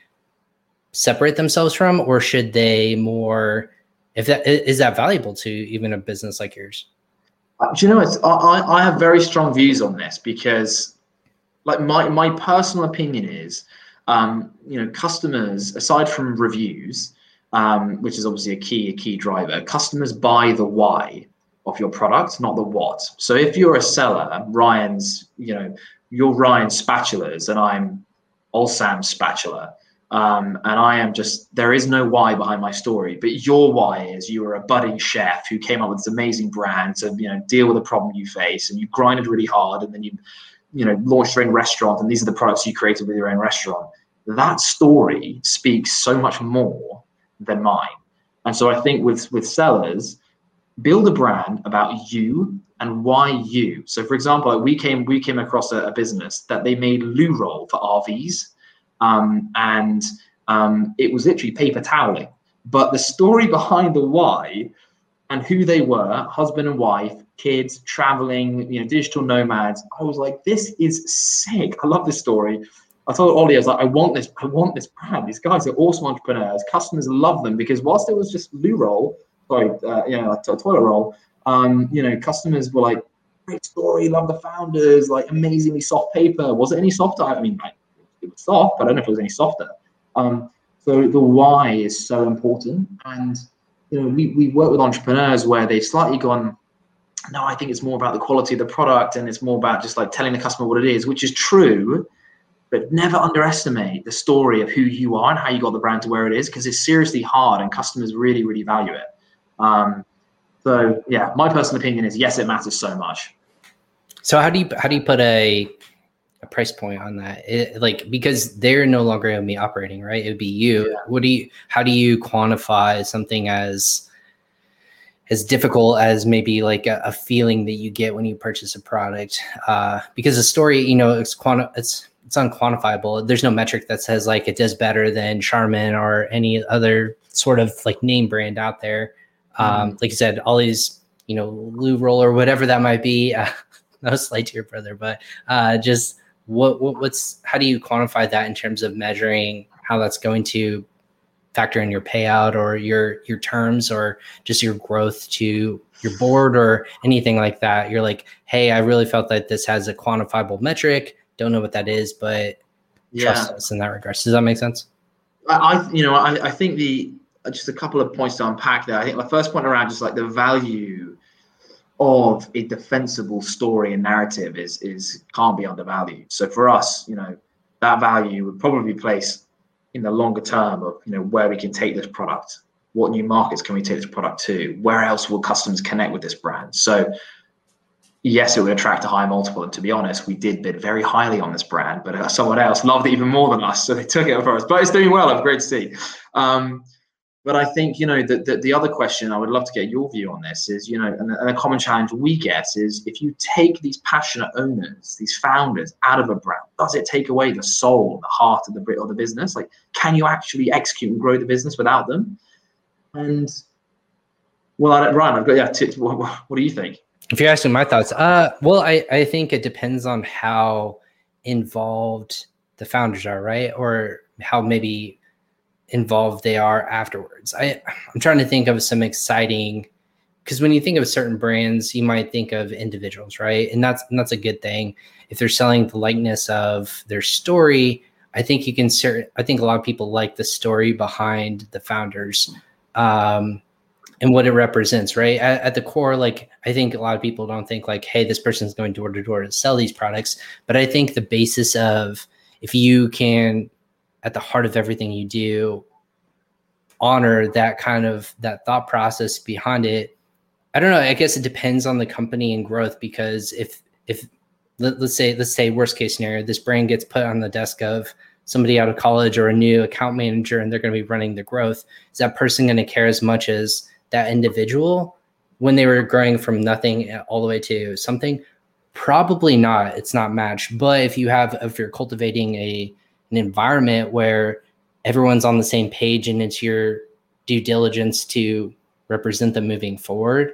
separate themselves from, or should they more? If that is that valuable to even a business like yours? Uh, do you know what? I, I have very strong views on this because, like my my personal opinion is um, you know, customers, aside from reviews, um, which is obviously a key a key driver, customers buy the why of your product, not the what. So if you're a seller, Ryan's, you know, you're Ryan spatulas, and I'm Sam spatula. Um, and I am just there is no why behind my story, but your why is you are a budding chef who came up with this amazing brand to you know deal with a problem you face, and you grinded really hard, and then you you know launched your own restaurant and these are the products you created with your own restaurant that story speaks so much more than mine. And so i think with with sellers build a brand about you and why you. So for example we came we came across a, a business that they made loo roll for rvs um, and um, it was literally paper toweling. But the story behind the why and who they were husband and wife kids traveling, you know, digital nomads. I was like, this is sick. I love this story. I told Ollie, I was like, I want this, I want this brand. These guys are awesome entrepreneurs. Customers love them because whilst it was just loo roll, sorry, uh, you know, a toilet roll, um, you know, customers were like, great story, love the founders, like amazingly soft paper. Was it any softer? I mean, like, it was soft, but I don't know if it was any softer. Um, so the why is so important. And, you know, we, we work with entrepreneurs where they've slightly gone no, I think it's more about the quality of the product and it's more about just like telling the customer what it is, which is true. But never underestimate the story of who you are and how you got the brand to where it is because it's seriously hard and customers really, really value it. Um, so yeah, my personal opinion is yes, it matters so much. So how do you how do you put a a price point on that? It, like because they're no longer going to be operating, right? It would be you. Yeah. What do you? How do you quantify something as as difficult as maybe like a, a, feeling that you get when you purchase a product uh, because the story you know it's quanti- it's it's unquantifiable there's no metric that says like it does better than charmin or any other sort of like name brand out there um, mm-hmm. like you said all these you know loo roll or whatever that might be uh, no slight to your brother but uh, just what, what what's how do you quantify that in terms of measuring how that's going to factor in your payout or your your terms or just your growth to your board or anything like that. You're like hey i really felt that this has a quantifiable metric. Don't know what that is but yeah. trust us in that regard does that make sense? I you know i, I think the uh, just a couple of points to unpack there. I think my first point around just like the value of a defensible story and narrative is is can't be undervalued. So for us you know that value would probably be placed in the longer term of you know where we can take this product what new markets can we take this product to where else will customers connect with this brand? So yes it would attract a high multiple and to be honest we did bid very highly on this brand but uh, someone else loved it even more than us so they took it for us but it's doing well. Great to see. Um, but I think you know the, the, the other question I would love to get your view on this is you know and, and a common challenge we get is if you take these passionate owners, these founders out of a brand, does it take away the soul, the heart of the of the business? Like, can you actually execute and grow the business without them? And well, I don't, Ryan, I've got yeah. T- what, what do you think? If you're asking my thoughts, uh, well, I I think it depends on how involved the founders are, right, or how maybe involved they are afterwards. I I'm trying to think of some exciting because when you think of certain brands, you might think of individuals, right? And that's and that's a good thing. If they're selling the likeness of their story, I think you can. I think a lot of people like the story behind the founders um, and what it represents, right? At, at, the core, like I think a lot of people don't think like, hey, this person's going door to door to sell these products, but I think the basis of if you can at the heart of everything you do honor that kind of that thought process behind it. I don't know i guess it depends on the company and growth because if if let, us say let's say worst case scenario this brand gets put on the desk of somebody out of college or a new account manager and they're going to be running the growth is that person going to care as much as that individual when they were growing from nothing all the way to something? Probably not it's not matched. But if you have if you're cultivating a an environment where everyone's on the same page and it's your due diligence to represent them moving forward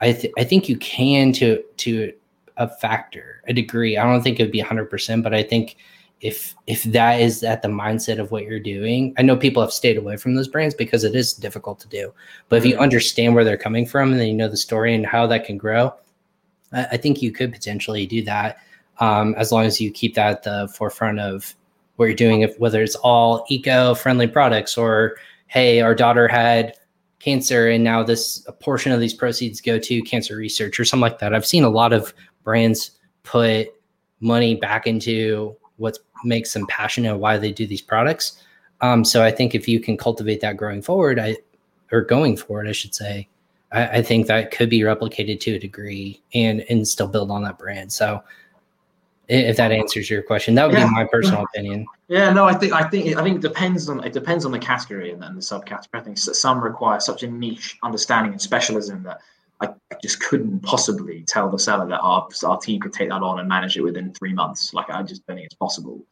i th- i think you can to to a factor a degree i don't think it would be 100% but i think if if that is at the mindset of what you're doing i know people have stayed away from those brands because it is difficult to do but if you mm-hmm. understand where they're coming from and then you know the story and how that can grow i, I think you could potentially do that um, as long as you keep that at the forefront of what you're doing, if whether it's all eco-friendly products or hey, our daughter had cancer and now this a portion of these proceeds go to cancer research or something like that. I've seen a lot of brands put money back into what makes them passionate and why they do these products. Um, so I think if you can cultivate that growing forward, I or going forward, I should say, I, I think that could be replicated to a degree and and still build on that brand. So if that answers your question. That would yeah. be my personal opinion. Yeah no i think i think i think it depends on it depends on the category and then the subcategory. I think some require such a niche understanding and specialism that I, I just couldn't possibly tell the seller that our, our team could take that on and manage it within three months. Like i just don't think it's possible.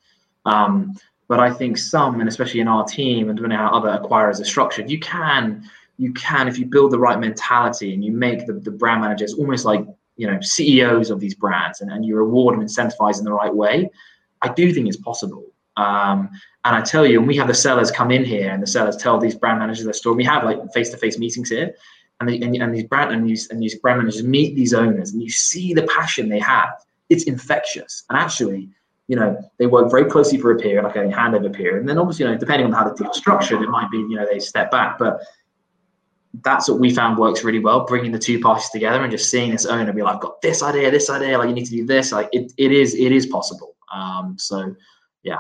Um, but i think some and especially in our team and depending on how other acquirers are structured you can you can if you build the right mentality and you make the, the brand managers almost like you know CEOs of these brands and, and you reward and incentivize in the right way, I do think it's possible. Um, and I tell you, and we have the sellers come in here and the sellers tell these brand managers their story. We have like face-to-face meetings here, and, the, and, and these brand and these and these brand managers meet these owners, and you see the passion they have. It's infectious, and actually, you know, they work very closely for a period, like a handover period, and then obviously, you know, depending on how the deal structured, it might be, you know, they step back, but that's what we found works really well, bringing the two parties together and just seeing this owner be like, got this idea, this idea, like you need to do this. Like it, it is, it is possible. Um, so yeah.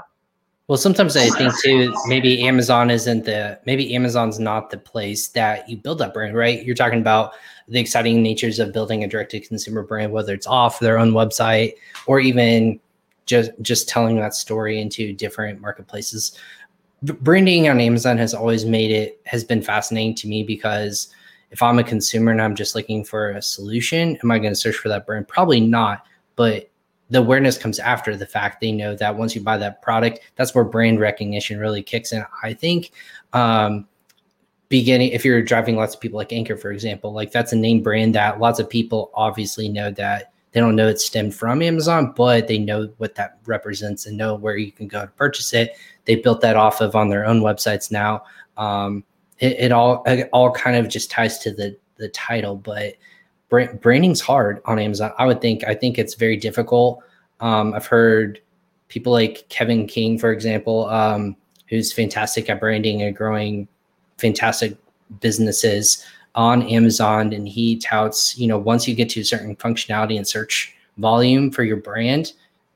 Well, sometimes I think too, maybe Amazon isn't the, maybe Amazon's not the place that you build that brand, right? You're talking about the exciting natures of building a direct to consumer brand, whether it's off their own website or even just, just telling that story into different marketplaces branding on Amazon has always made it has been fascinating to me because if I'm a consumer and I'm just looking for a solution, am I going to search for that brand? Probably not. But the awareness comes after the fact. They know that once you buy that product, that's where brand recognition really kicks in. I think um, beginning if you're driving lots of people like Anker, for example, like that's a name brand that lots of people obviously know that they don't know it stemmed from Amazon, but they know what that represents and know where you can go to purchase it. They built that off of on their own websites now. Um, it, it, all it all kind of just ties to the the title, but branding's hard on Amazon. I would think. I think it's very difficult. Um, I've heard people like Kevin King, for example, um, who's fantastic at branding and growing fantastic businesses on Amazon and he touts, you know, once you get to a certain functionality and search volume for your brand,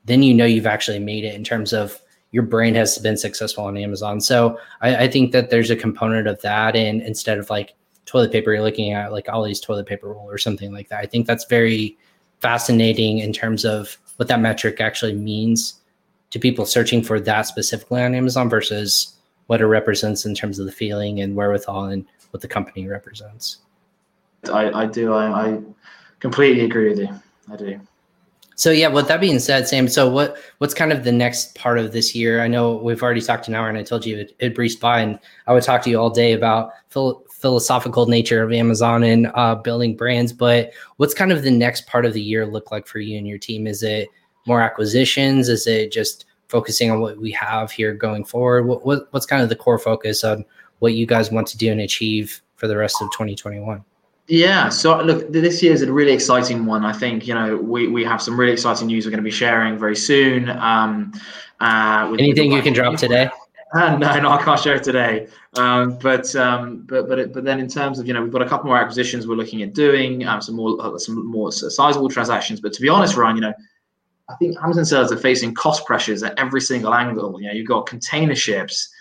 then you know you've actually made it in terms of your brand has been successful on Amazon. So I, I think that there's a component of that. And instead of like toilet paper, you're looking at like Ollie's toilet paper roll or something like that. I think that's very fascinating in terms of what that metric actually means to people searching for that specifically on Amazon versus what it represents in terms of the feeling and wherewithal and what the company represents. I, I do. I, I completely agree with you. I do. So yeah, with that being said, Sam, so what what's kind of the next part of this year? I know we've already talked an hour, and I told you it, it breezed by, and I would talk to you all day about phil- philosophical nature of Amazon and uh, building brands. But what's kind of the next part of the year look like for you and your team? Is it more acquisitions? Is it just focusing on what we have here going forward? What, what what's kind of the core focus on what you guys want to do and achieve for the rest of 2021? Yeah, so look, this year is a really exciting one. I think you know we, we have some really exciting news we're going to be sharing very soon. Um, uh, Anything you can drop today? Uh, no, no, I can't share it today. Um, but um, but but it, but then in terms of you know we've got a couple more acquisitions we're looking at doing um, some more uh, some more sizable transactions. But to be honest, Ryan, you know I think Amazon sellers are facing cost pressures at every single angle. You know you've got container ships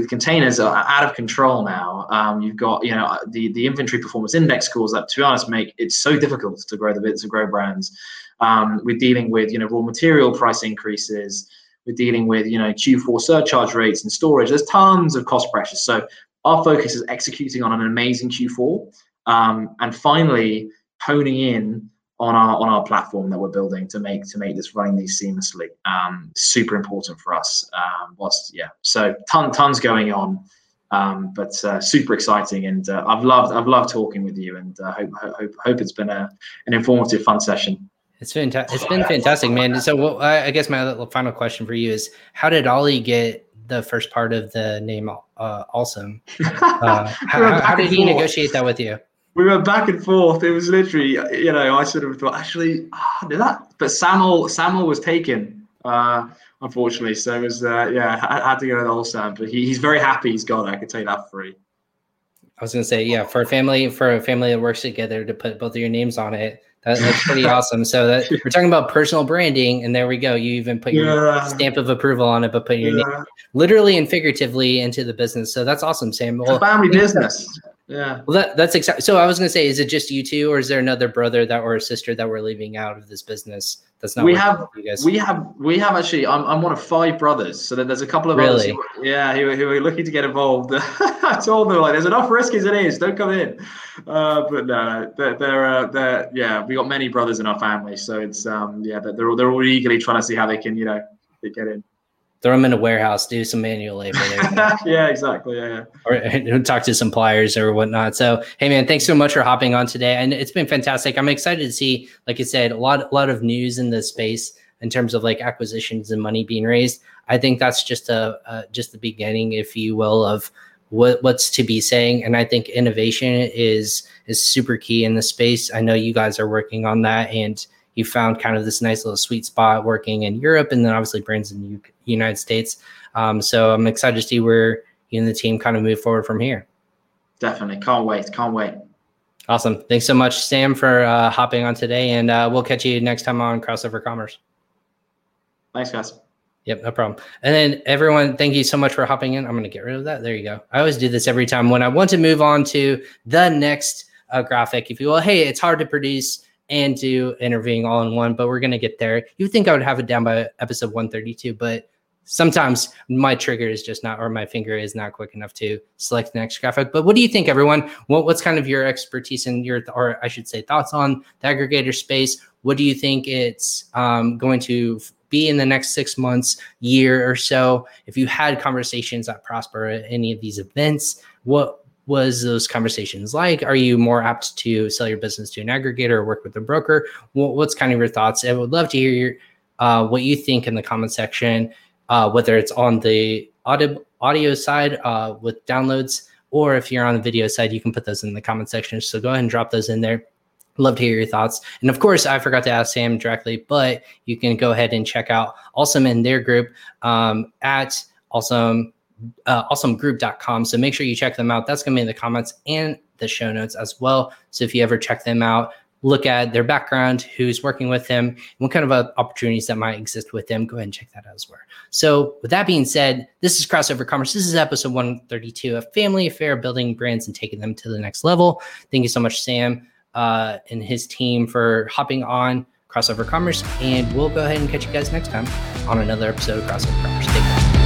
the containers are out of control now. Um, you've got, you know, the, the inventory performance index scores that, to be honest, make it so difficult to grow the bits to grow brands. Um, we're dealing with, you know, raw material price increases. We're dealing with, you know, Q4 surcharge rates and storage. There's tons of cost pressures. So our focus is executing on an amazing Q4 um, and finally honing in on our on our platform that we're building to make to make this running these seamlessly. Um, super important for us. Um, whilst yeah, so ton tons going on, um, but uh, super exciting, and uh, I've loved I've loved talking with you, and uh, hope hope hope it's been a an informative, fun session. It's been it's been fantastic, man. So well, I guess my final question for you is, how did Ollie get the first part of the name uh, Olsam? Uh, how, how did he negotiate that with you? We went back and forth. It was literally, you know, I sort of thought, actually, oh, did that? But Samuel, Samuel was taken, uh, unfortunately. So it was, uh, yeah, I, had to go to the whole Sam. But he, he's very happy he's got it. I can tell you that free. I was gonna say, yeah, for a family, for a family that works together to put both of your names on it, that, that's pretty awesome. So that we're talking about personal branding, and there we go. You even put your yeah. stamp of approval on it, but putting your yeah. name literally and figuratively into the business. So that's awesome, Sam. Well, family business. Yeah. Well, that, that's exactly. So I was going to say, is it just you two, or is there another brother that or a sister that we're leaving out of this business? That's not. We have. We have. We have actually. I'm, I'm one of five brothers, so there's a couple of really. Others who, yeah, who, who are looking to get involved. I told them like, there's enough risk as it is. Don't come in. Uh, but no, they're, they're, uh, they're, yeah. We got many brothers in our family, so it's um, yeah, they're they're all eagerly trying to see how they can you know get in throw them in a warehouse, do some manual labor. yeah, exactly. Yeah, yeah. Or talk to some pliers or whatnot. So, hey, man, thanks so much for hopping on today, and it's been fantastic. I'm excited to see, like I said, a lot, a lot of news in this space in terms of like acquisitions and money being raised. I think that's just a, a just the beginning, if you will, of what what's to be saying. And I think innovation is is super key in the space. I know you guys are working on that, and you found kind of this nice little sweet spot working in Europe and then obviously brands in the United States. Um, so I'm excited to see where you and the team kind of move forward from here. Definitely. Can't wait. Can't wait. Awesome. Thanks so much, Sam, for uh, hopping on today. And uh, we'll catch you next time on Crossover Commerce. Thanks, guys. Yep, no problem. And then everyone, thank you so much for hopping in. I'm going to get rid of that. There you go. I always do this every time when I want to move on to the next uh, graphic, if you will. Hey, it's hard to produce and do interviewing all in one, but we're to get there. You think I would have it down by episode 132, but sometimes my trigger is just not, or my finger is not quick enough to select the next graphic. But what do you think, everyone? What, what's kind of your expertise and your, or I should say, thoughts on the aggregator space? What do you think it's um, going to be in the next six months, year or so? If you had conversations that prosper at any of these events, what was those conversations like? Are you more apt to sell your business to an aggregator or work with a broker? what's kind of your thoughts? I would love to hear your, uh, what you think in the comment section uh, whether it's on the audio audio side uh, with downloads, or if you're on the video side, you can put those in the comment section. So go ahead and drop those in there. Love to hear your thoughts. And of course, I forgot to ask Sam directly, but you can go ahead and check out Olsam in their group um, at Olsam uh, olsamgroup.com. So make sure you check them out. That's going to be in the comments and the show notes as well. So if you ever check them out, look at their background, who's working with him, what kind of uh, opportunities that might exist with them. Go ahead and check that out as well. So, with that being said, this is Crossover Commerce. This is episode 132 of Family Affair Building Brands and Taking Them to the Next Level. Thank you so much, Sam uh, and his team, for hopping on Crossover Commerce. And we'll go ahead and catch you guys next time on another episode of Crossover Commerce. Take care.